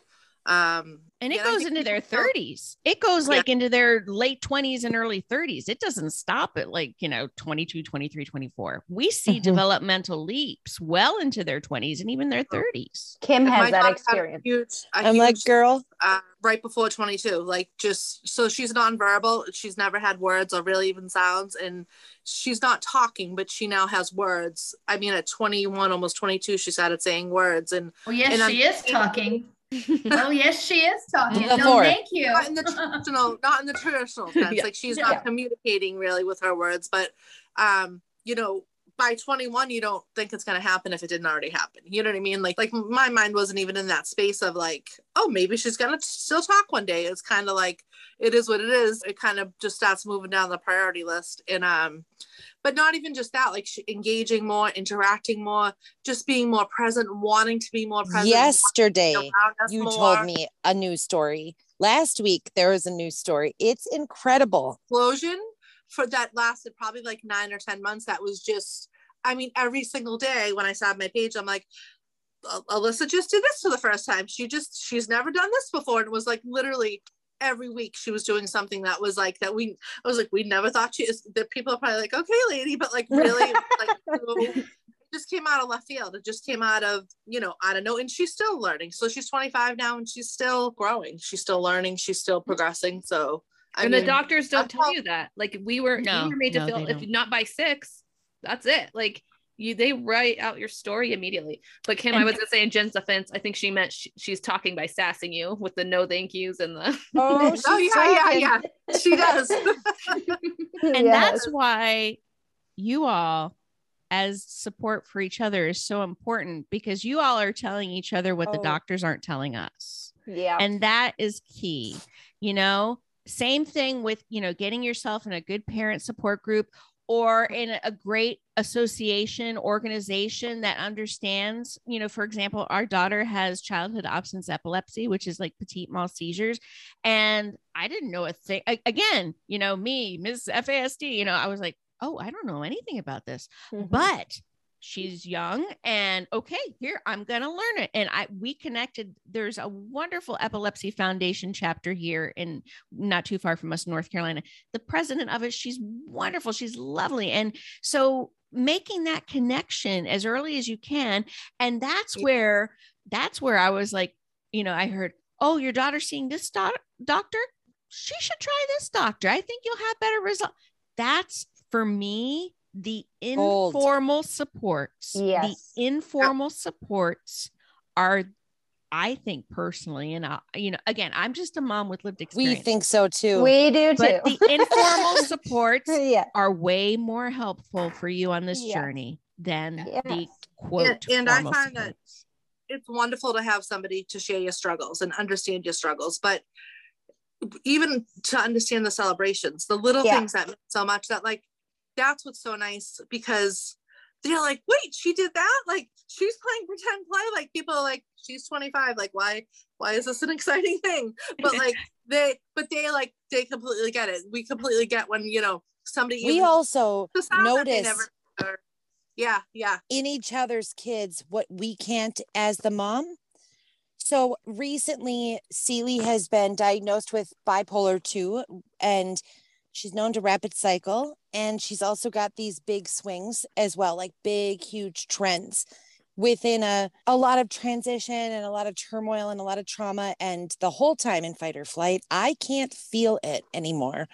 Um, and it yeah, I goes into their people 30s it goes Yeah. like into their late 20s and early 30s it doesn't stop at like you know 22 23 24 we see Mhm. developmental leaps well into their 20s and even their 30s Kim has that daughter a experience. Huge, a I'm like, girl, uh, right before 22 like just so she's nonverbal. She's never had words or really even sounds. And she's not talking but she now has words. I mean at 21 almost 22 she started saying words. And Oh, yes, And I'm- she is talking. Oh, yes, she is talking. The No, fourth. thank you. not in the traditional not in the traditional sense Yeah. like she's Yeah. not communicating really with her words but um you know by 21 you don't think it's going to happen if it didn't already happen you know what i mean like like my mind wasn't even in that space of like oh maybe she's going to still talk one day it's kind of like it is what it is it kind of just starts moving down the priority list and um but not even just that like engaging more interacting more just being more present wanting to be more present yesterday to be around us you more. told me a news story. Last week there was a news story. It's incredible. explosion for that lasted probably like nine or ten months that was just i mean every single day when i saw my page i'm like alyssa just did this for the first time she just she's never done this before and it was like literally every week she was doing something that was like that we i was like we never thought she is that people are probably like okay lady but like really like so, just came out of left field it just came out of you know i don't know and she's still learning so she's 25 now and she's still growing she's still learning she's still progressing so I and mean, the doctors don't that's tell how- you that. Like we were, No, we were made to no, feel if don't. not by six, that's it. Like you, they write out your story immediately. But Kim, I was gonna say in Jen's defense, I think she meant sh- she's talking by sassing you with the no thank yous and the. Oh, oh yeah yeah yeah she does and that's why you all as support for each other is so important because you all are telling each other what the Oh. doctors aren't telling us yeah. and that is key you know same thing with you know getting yourself in a good parent support group or in a great association organization that understands you know for example our daughter has childhood absence epilepsy which is like petit mal seizures and i didn't know a thing a- again you know me ms fasd you know i was like oh i don't know anything about this Mhm. but she's young and okay here i'm gonna learn it. And i we connected there's a wonderful epilepsy foundation chapter here in not too far from us north carolina. The president of it she's wonderful she's lovely and so making that connection as early as you can and that's where that's where i was like you know i heard oh your daughter's seeing this doc- doctor? She should try this doctor. I think you'll have better results that's for me the Gold. informal supports Yes. the informal supports are i think personally and I, you know again i'm just a mom with lived experience we think so too. we do too. but the informal supports yeah. are way more helpful for you on this Yes. journey than the quote and I formal find that- it's wonderful to have somebody to share your struggles and understand your struggles but even to understand the celebrations the little Yeah. things that mean so much that like that's what's so nice because they're like wait she did that? Like she's playing pretend play? Like people are like she's 25 like why why is this an exciting thing? But like they but they like they completely get it. We completely get when you know somebody we also the sound that they notice never- yeah yeah. in each other's kids what we can't as the mom. So recently, Celie has been diagnosed with bipolar 2 and she's known to rapid cycle. And she's also got these big swings as well, like big, huge trends within a, a lot of transition and a lot of turmoil and a lot of trauma. And the whole time in fight or flight, I can't feel it anymore.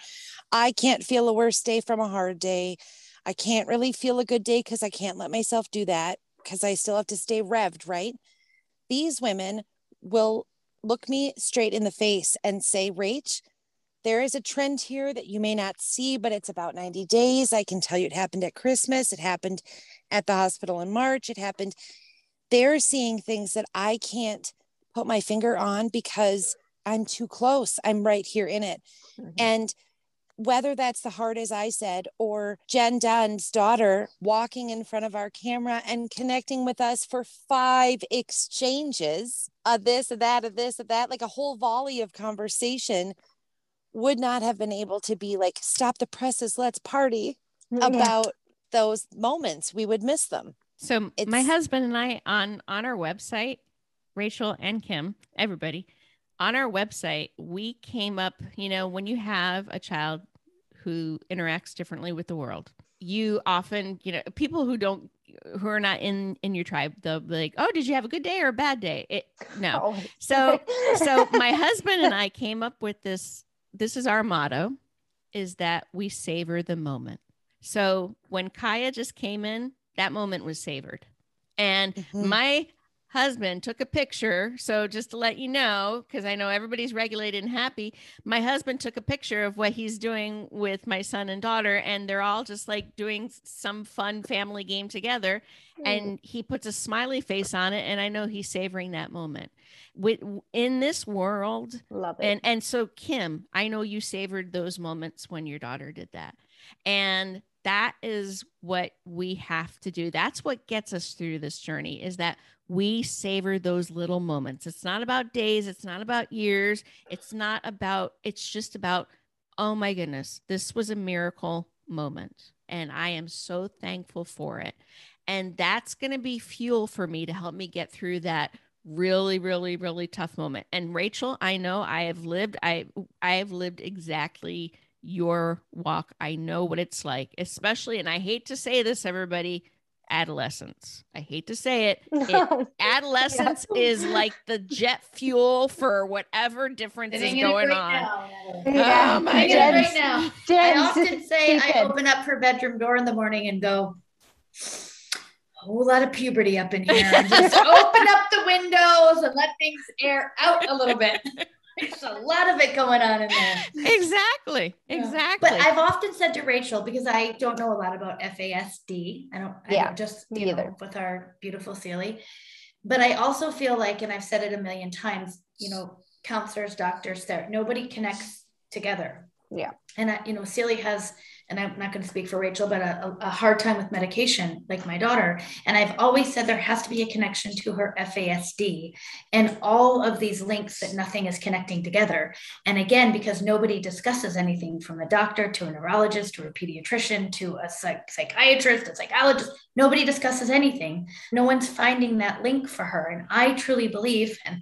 I can't feel a worse day from a hard day. I can't really feel a good day because I can't let myself do that because I still have to stay revved, right? These women will look me straight in the face and say, Rach, there is a trend here that you may not see, but it's about 90 days. I can tell you it happened at Christmas, it happened at the hospital in March, it happened. They're seeing things that I can't put my finger on because I'm too close. I'm right here in it. Mm-hmm. And whether that's the heart, as I said, or Jen Dunn's daughter walking in front of our camera and connecting with us for five exchanges of this, of that, of this, of that, like a whole volley of conversation would not have been able to be like, stop the presses, let's party mm, Yeah. about those moments. We would miss them. So my husband and I on on our website, Rachel and Kim, everybody, on our website, we came up, you know, when you have a child who interacts differently with the world, you often, you know, people who don't who are not in in your tribe they'll be like oh did you have a good day or a bad day it, no Oh. so so my husband and i came up with this this is our motto is that we savor the moment so when kaya just came in that moment was savored and Mhm. my husband took a picture. So just to let you know because i know everybody's regulated and happy my husband took a picture of what he's doing with my son and daughter and they're all just like doing some fun family game together. Hmm. And he puts a smiley face on it and i know he's savoring that moment. With in this world love it. and and so kim i know you savored those moments when your daughter did that. And that is what we have to do. That's what gets us through this journey is that we savor those little moments. It's not about days it's not about years it's not about it's just about oh my goodness this was a miracle moment and i am so thankful for it. And that's going to be fuel for me to help me get through that really really really tough moment. And rachel i know i have lived i i have lived exactly your walk i know what it's like especially and i hate to say this everybody adolescence i hate to say it, it adolescence is like the jet fuel for whatever difference is Sitting in oh it going right on. Yeah. Oh my Sitting in right now. I often say I open up her bedroom door in the morning and go, a whole lot of puberty up in here. And just open up the windows and let things air out a little bit. There's a lot of it going on in there. exactly exactly But I've often said to Rachel, because I don't know a lot about FASD, I don't, I Yeah, don't just you know, either. with our beautiful Celie. But I also feel like, and I've said it a million times, you know, counselors, doctors, there, nobody connects together. Yeah. And I, you know, Celie has, and I'm not going to speak for Rachel, but a, a- hard time with medication, like my daughter. And I've always said there has to be a connection to her FASD and all of these links that nothing is connecting together. And again, because nobody discusses anything from a doctor to a neurologist to a pediatrician to a psych- psychiatrist, a psychologist, nobody discusses anything. No one's finding that link for her. And I truly believe, and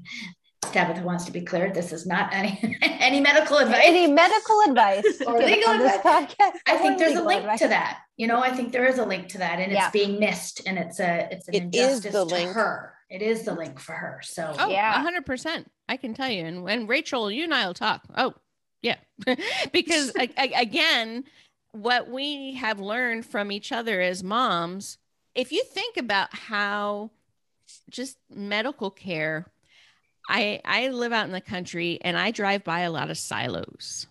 Tabitha wants to be clear, this is not any, any medical advice. Any medical advice Or legal advice. podcast? I think there's a link advice? to that. You know, I think there is a link to that, and Yeah. it's being missed, and it's a it's an It is injustice the to link. her. It is the link for her. So Oh, Yeah. a hundred percent. I can tell you. And and Rachel, you and I will talk. Oh, yeah. because a- a- again, what we have learned from each other as moms, if you think about how just medical care, I I live out in the country and I drive by a lot of silos.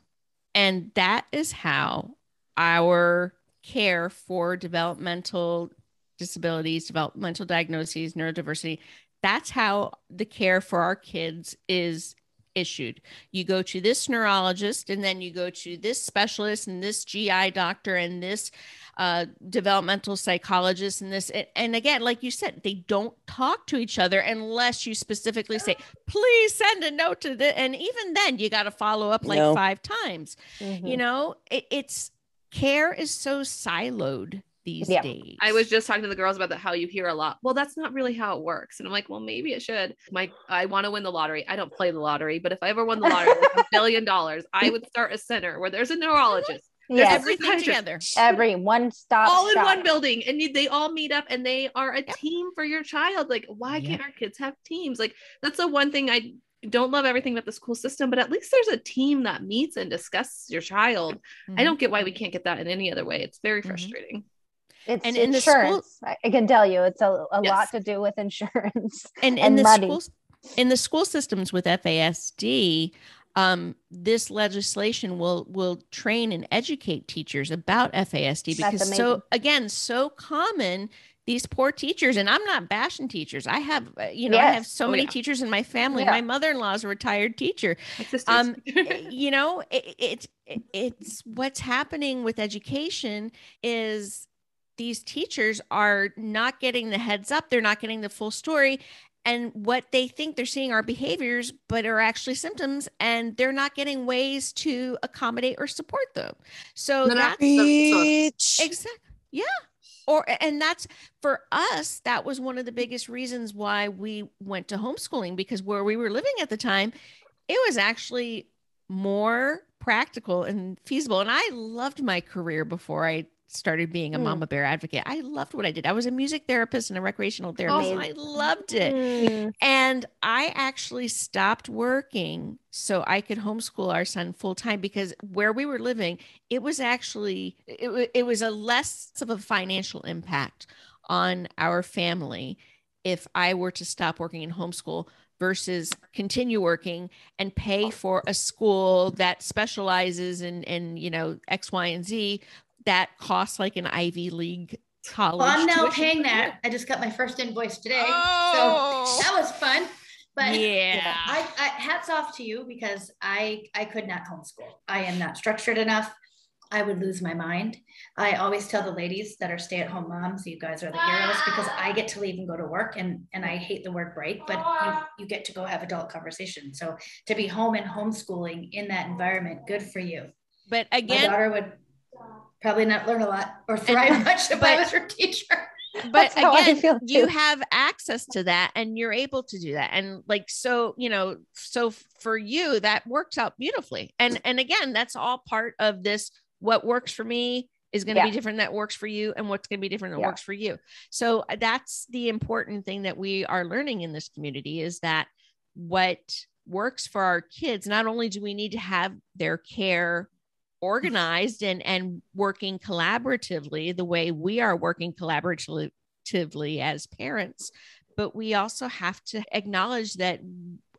And that is how our care for developmental disabilities, developmental diagnoses, neurodiversity, that's how the care for our kids is issued. You go to this neurologist, and then you go to this specialist, and this GI doctor, and this uh, developmental psychologists and this. And, and again, like you said, they don't talk to each other unless you specifically say, "Please send a note to the." And even then, you got to follow up like No. five times. Mhm. You know, it, it's care is so siloed these Yeah. days. I was just talking to the girls about that how you hear a lot. Well, that's not really how it works. And I'm like, well, maybe it should. My I want to win the lottery. I don't play the lottery, but if I ever won the lottery, like a billion dollars, I would start a center where there's a neurologist, Yes, everything Psychiatrist. together. every one stop all in shop. one building, and you- they all meet up and they are a Yep. team for your child. Like, why Yep. can't our kids have teams? Like, that's the one thing I don't love everything about the school system, but at least there's a team that meets and discusses your child. I don't get why we can't get that in any other way. It's very Mhm. frustrating. It's And in the insurance. I I can tell you, it's a, a Yes. lot to do with insurance. and in and the money. schools in the school systems with FASD, um, this legislation will will train and educate teachers about FASD because so again so common these poor teachers and I'm not bashing teachers. I have uh, you know I have so Oh, many yeah. teachers in my family. Yeah. My mother-in-law is a retired teacher. Um you know it, it it's what's happening with education is these teachers are not getting the heads up they're not getting the full story and what they think they're seeing are behaviors but are actually symptoms and they're not getting ways to accommodate or support them so not- that's Preach. Exactly. Yeah. Or and that's for us, that was one of the biggest reasons why we went to homeschooling because where we were living at the time, it was actually more practical and feasible. And I loved my career before I started being a Mm. mama bear advocate. I loved what I did. I was a music therapist and a recreational therapist. and I loved it. Mm, And I actually stopped working so I could homeschool our son full time because where we were living, it was actually it, it was a less of a financial impact on our family if I were to stop working in homeschool versus continue working and pay for a school that specializes in in you know X, Y, and Z that costs like an Ivy League college. Well, I'm now tuition paying that. I just got my first invoice today. Oh. So that was fun. But yeah. I, I hats off to you because I I could not homeschool. I am not structured enough. I would lose my mind. I always tell the ladies that are stay-at-home moms, you guys are the heroes because I get to leave and go to work and and I hate the word break, but you, you get to go have adult conversation. So to be home and homeschooling in that environment, good for you. but again, My daughter would probably not learn a lot or thrive much if I was her teacher. but That's how I again you have access to that and you're able to do that and like so you know so for you that works out beautifully and and again that's all part of this what works for me is going to Yeah. be different that works for you and what's going to be different that Yeah. works for you so uh, that's the important thing that we are learning in this community is that what works for our kids not only do we need to have their care organized and and working collaboratively the way we are working collaboratively as parents but we also have to acknowledge that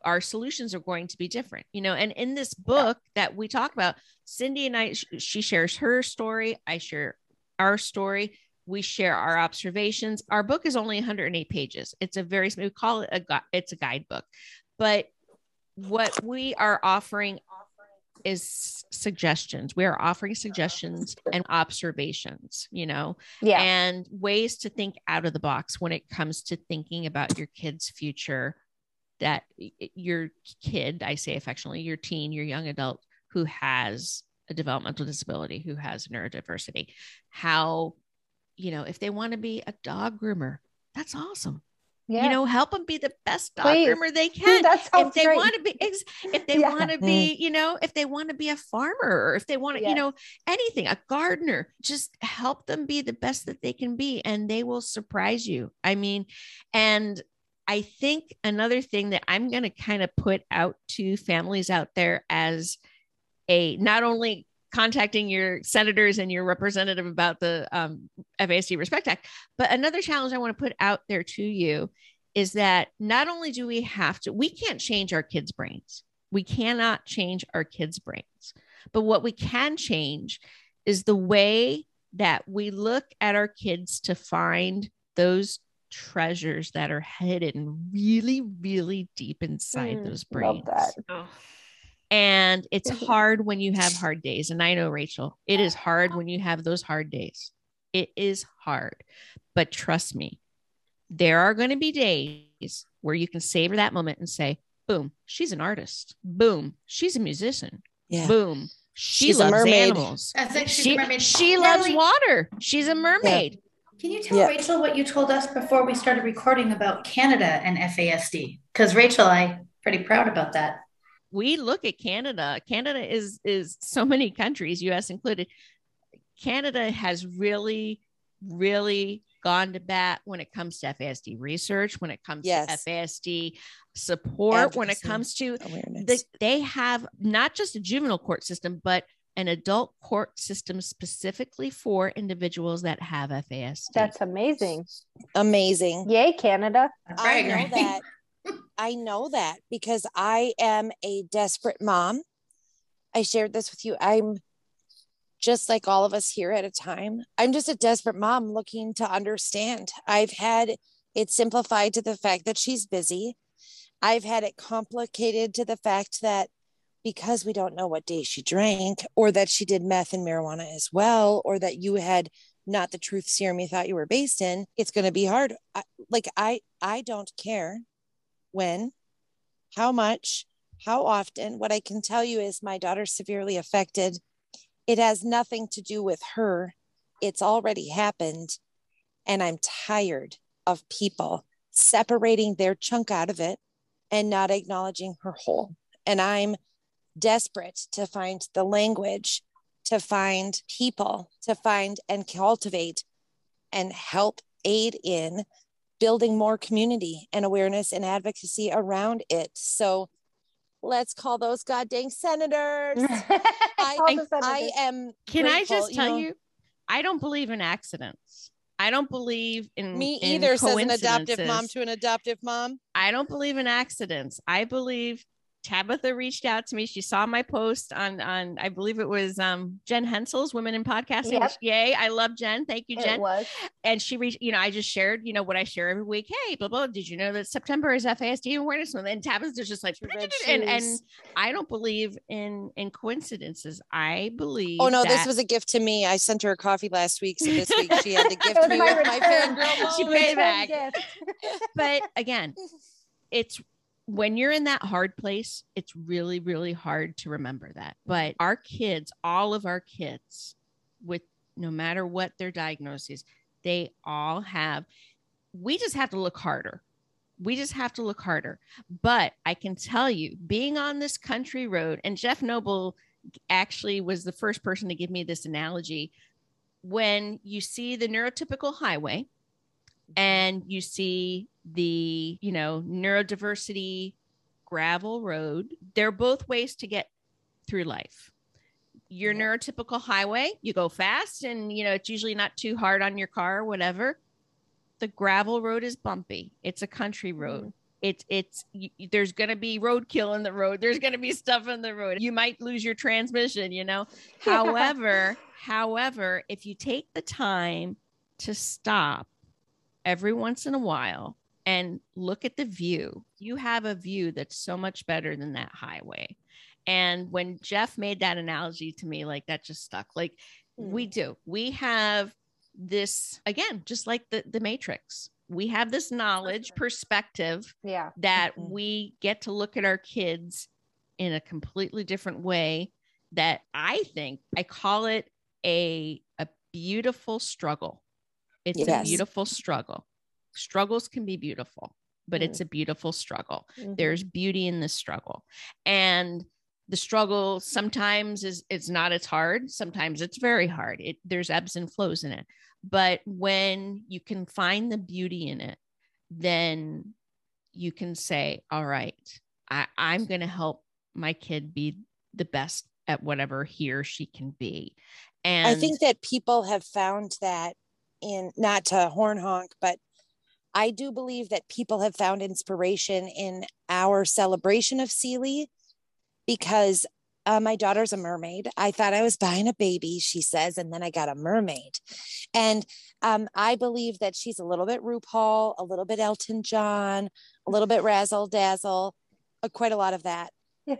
our solutions are going to be different you know? And in this book that we talk about cindy and i she shares her story i share our story we share our observations. Our book is only 108 pages. It's a very we call it a it's a guidebook. But what we are offering is suggestions. We are offering suggestions and observations you know? Yeah. and ways to think out of the box when it comes to thinking about your kid's future that your kid i say affectionately your teen your young adult who has a developmental disability who has neurodiversity how you know if they want to be a dog groomer that's awesome yeah. you know help them be the best dog Please. groomer they can that sounds if they want to be if they Yeah. want to be mm-hmm. you know if they want to be a farmer or if they want to you know anything a gardener just help them be the best that they can be and they will surprise you i mean and i think another thing that i'm going to kind of put out to families out there as a not only contacting your senators and your representative about the um, FASD Respect Act, but another challenge I want to put out there to you is that not only do we have to, we can't change our kids' brains. We cannot change our kids' brains. But what we can change is the way that we look at our kids to find those treasures that are hidden really, really deep inside Mm, those love brains. that. Oh, And it's hard when you have hard days. And I know, Rachel, it is hard when you have those hard days. It is hard. But trust me, there are going to be days where you can savor that moment and say, boom, she's an artist. Boom, she's a musician. Yeah. Boom, she She's a loves mermaid. animals. That's it. She's She, a mermaid. she loves Natalie, water. She's a mermaid. Can you tell Yeah. Rachel what you told us before we started recording about Canada and FASD? Because Rachel, I'm pretty proud about that. We look at Canada. Canada is is so many countries, US included. Canada has really, really gone to bat when it comes to FASD research, when it comes Yes. to FASD support, when it comes to Awareness. the, they have not just a juvenile court system, but an adult court system specifically for individuals that have FASD. That's amazing. Amazing. Yay, Canada. I Bragging, know right? that. I know that because I am a desperate mom. I shared this with you. I'm just like all of us here at a time. I'm just a desperate mom looking to understand. I've had it simplified to the fact that she's busy. I've had it complicated to the fact that because we don't know what day she drank, or that she did meth and marijuana as well, or that you had not the truth serum you thought you were based in, it's going to be hard. I, like I, I don't care when, how much, how often. What I can tell you is my daughter's severely affected. It has nothing to do with her. It's already happened. And I'm tired of people separating their chunk out of it and not acknowledging her whole. And I'm desperate to find the language, to find people, to find and cultivate and help aid in building more community and awareness and advocacy around it. So let's call those goddamn senators. I, senators. I am. Can I just tell know. you, I don't believe in accidents. I don't believe in Me in either, says an adoptive mom to an adoptive mom. I don't believe in accidents. I believe Tabitha reached out to me. She saw my post on on I believe it was um Jen Hemphill's Women in Podcasting. Yep. which- Yay, I love Jen. Thank you, It Jen. was. And she reached, you know, I just shared, you know, what I share every week. Hey, blah blah. Did you know that September is FASD Awareness Month? And Tabitha's just like, and and. I don't believe in in coincidences. I believe. Oh no, this was a gift to me. I sent her a coffee last week, so this week she had to It gift me my with my return. fangirl She paid back. But again, it's when you're in that hard place, it's really, really hard to remember that. But our kids, all of our kids, with no matter what their diagnosis, they all have, we just have to look harder. We just have to look harder. But I can tell you, being on this country road, and Jeff Noble actually was the first person to give me this analogy. When you see the neurotypical highway, Mm-hmm. and you see the you know neurodiversity gravel road they're both ways to get through life. Your neurotypical highway you go fast and you know it's usually not too hard on your car or whatever. The gravel road is bumpy. It's a country road. Mm-hmm. It's it's y- there's going to be roadkill in the road. There's going to be stuff in the road. You might lose your transmission you know? However however if you take the time to stop every once in a while and look at the view. You have a view that's so much better than that highway. And when jeff made that analogy to me like that just stuck. Like we do. We have this again just like the the matrix. We have this knowledge perspective Yeah. that Mhm. we get to look at our kids in a completely different way that I think I call it a a beautiful struggle. It's a beautiful struggle. Struggles can be beautiful, but Mm. it's a beautiful struggle. Mhm. There's beauty in the struggle. And the struggle sometimes is it's not as hard, sometimes it's very hard. It there's ebbs and flows in it. But when you can find the beauty in it, then you can say, all right, I, I'm going to help my kid be the best at whatever he or she can be. And I think that people have found that in not to horn honk, but I do believe that people have found inspiration in our celebration of Sealy because uh, my daughter's a mermaid. I thought I was buying a baby, she says, and then I got a mermaid. And um, I believe that she's a little bit RuPaul, a little bit Elton John, a little bit razzle dazzle, uh, quite a lot of that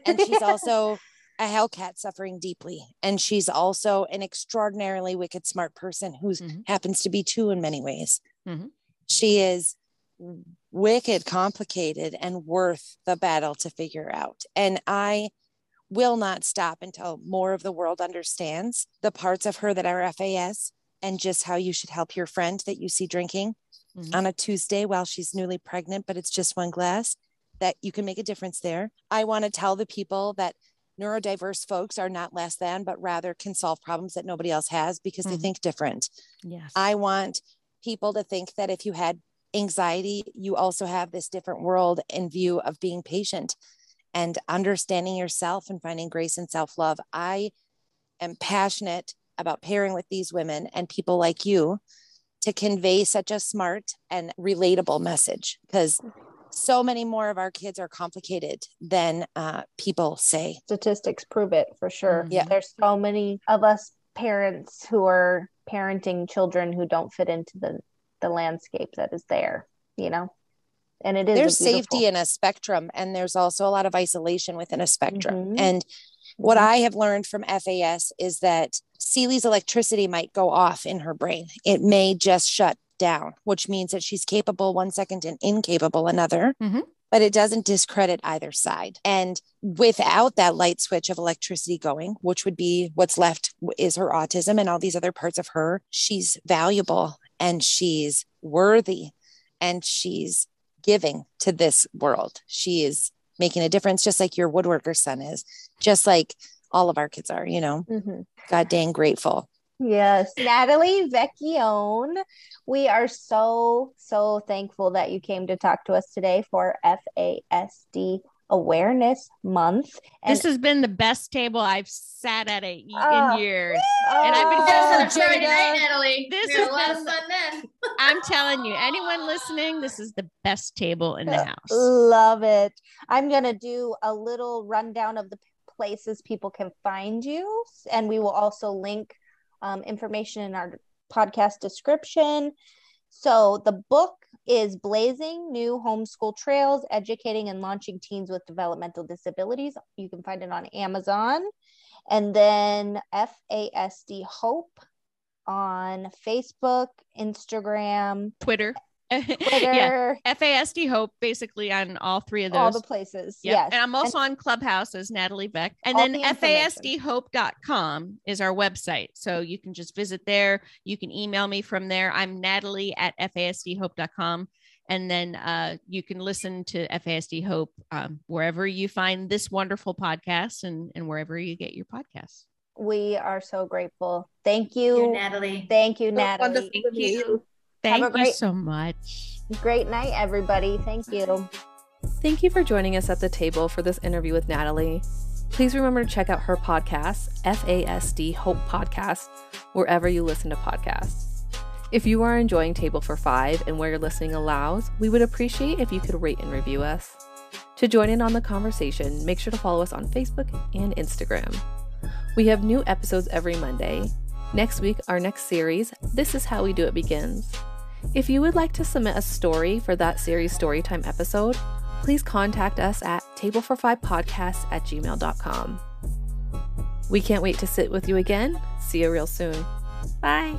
and she's also a hellcat suffering deeply and she's also an extraordinarily wicked smart person who Mhm. happens to be two in many ways Mhm. she is wicked complicated and worth the battle to figure out and i will not stop until more of the world understands the parts of her that are fas and just how you should help your friend that you see drinking Mhm. on a tuesday while she's newly pregnant but it's just one glass that you can make a difference there. I want to tell the people that neurodiverse folks are not less than, but rather can solve problems that nobody else has because they Mhm. think different. yes. I want people to think that if you had anxiety, you also have this different world in view of being patient and understanding yourself and finding grace and self love. I am passionate about pairing with these women and people like you to convey such a smart and relatable message because so many more of our kids are complicated than uh, people say. Statistics prove it for sure. Mhm. Yeah. There's so many of us parents who are parenting children who don't fit into the the landscape that is there, you know. And it is there's safety in a spectrum and there's also a lot of isolation within a spectrum Mhm. and what Mhm. i have learned from fas is that Celie's electricity might go off in her brain it may just shut down which means that she's capable one second and incapable another Mhm. but it doesn't discredit either side and without that light switch of electricity going which would be what's left is her autism and all these other parts of her she's valuable and she's worthy and she's giving to this world. She is making a difference, just like your woodworker son is, just like all of our kids are, you know. Mhm. God dang grateful. Yes, Natalie Vecchione. We are so, so thankful that you came to talk to us today for FASD Awareness Month. And this has been the best table I've sat at in Oh. years. oh, and I've been Just Oh, Friday night, Natalie. This we had has a lot of been- fun then. I'm telling you, anyone listening, this is the best table in the house. Love it. I'm going to do a little rundown of the places people can find you. And we will also link um, information in our podcast description. So the book is Blazing New Homeschool Trails Educating and Launching Teens with Developmental Disabilities. You can find it on Amazon. And then FASD Hope on Facebook, Instagram, Twitter. Twitter, yeah. FASD Hope, basically on all three of those. all the places. Yep. Yes. And I'm also on Clubhouse as Natalie Beck. And then the information. FASDhope.com is our website. So you can just visit there. You can email me from there. I'm Natalie at FASDhope.com. And then uh, you can listen to FASD Hope um, wherever you find this wonderful podcast and, and wherever you get your podcasts. we are so grateful. Thank You, you. Natalie. Thank you, So Natalie. Thank meet you. Thank you great- so much. Great night, everybody. Thank you. Thank you for joining us at the table for this interview with Natalie. Please remember to check out her podcast, FASD Hope Podcast, wherever you listen to podcasts. If you are enjoying Table for Five and where your listening allows, we would appreciate if you could rate and review us. To join in on the conversation, make sure to follow us on Facebook and Instagram. We have new episodes every Monday. Next week, our next series, This Is How We Do It, begins. If you would like to submit a story for that series storytime episode, please contact us at tablefor5podcast at gmail.com. We can't wait to sit with you again. See you real soon. Bye.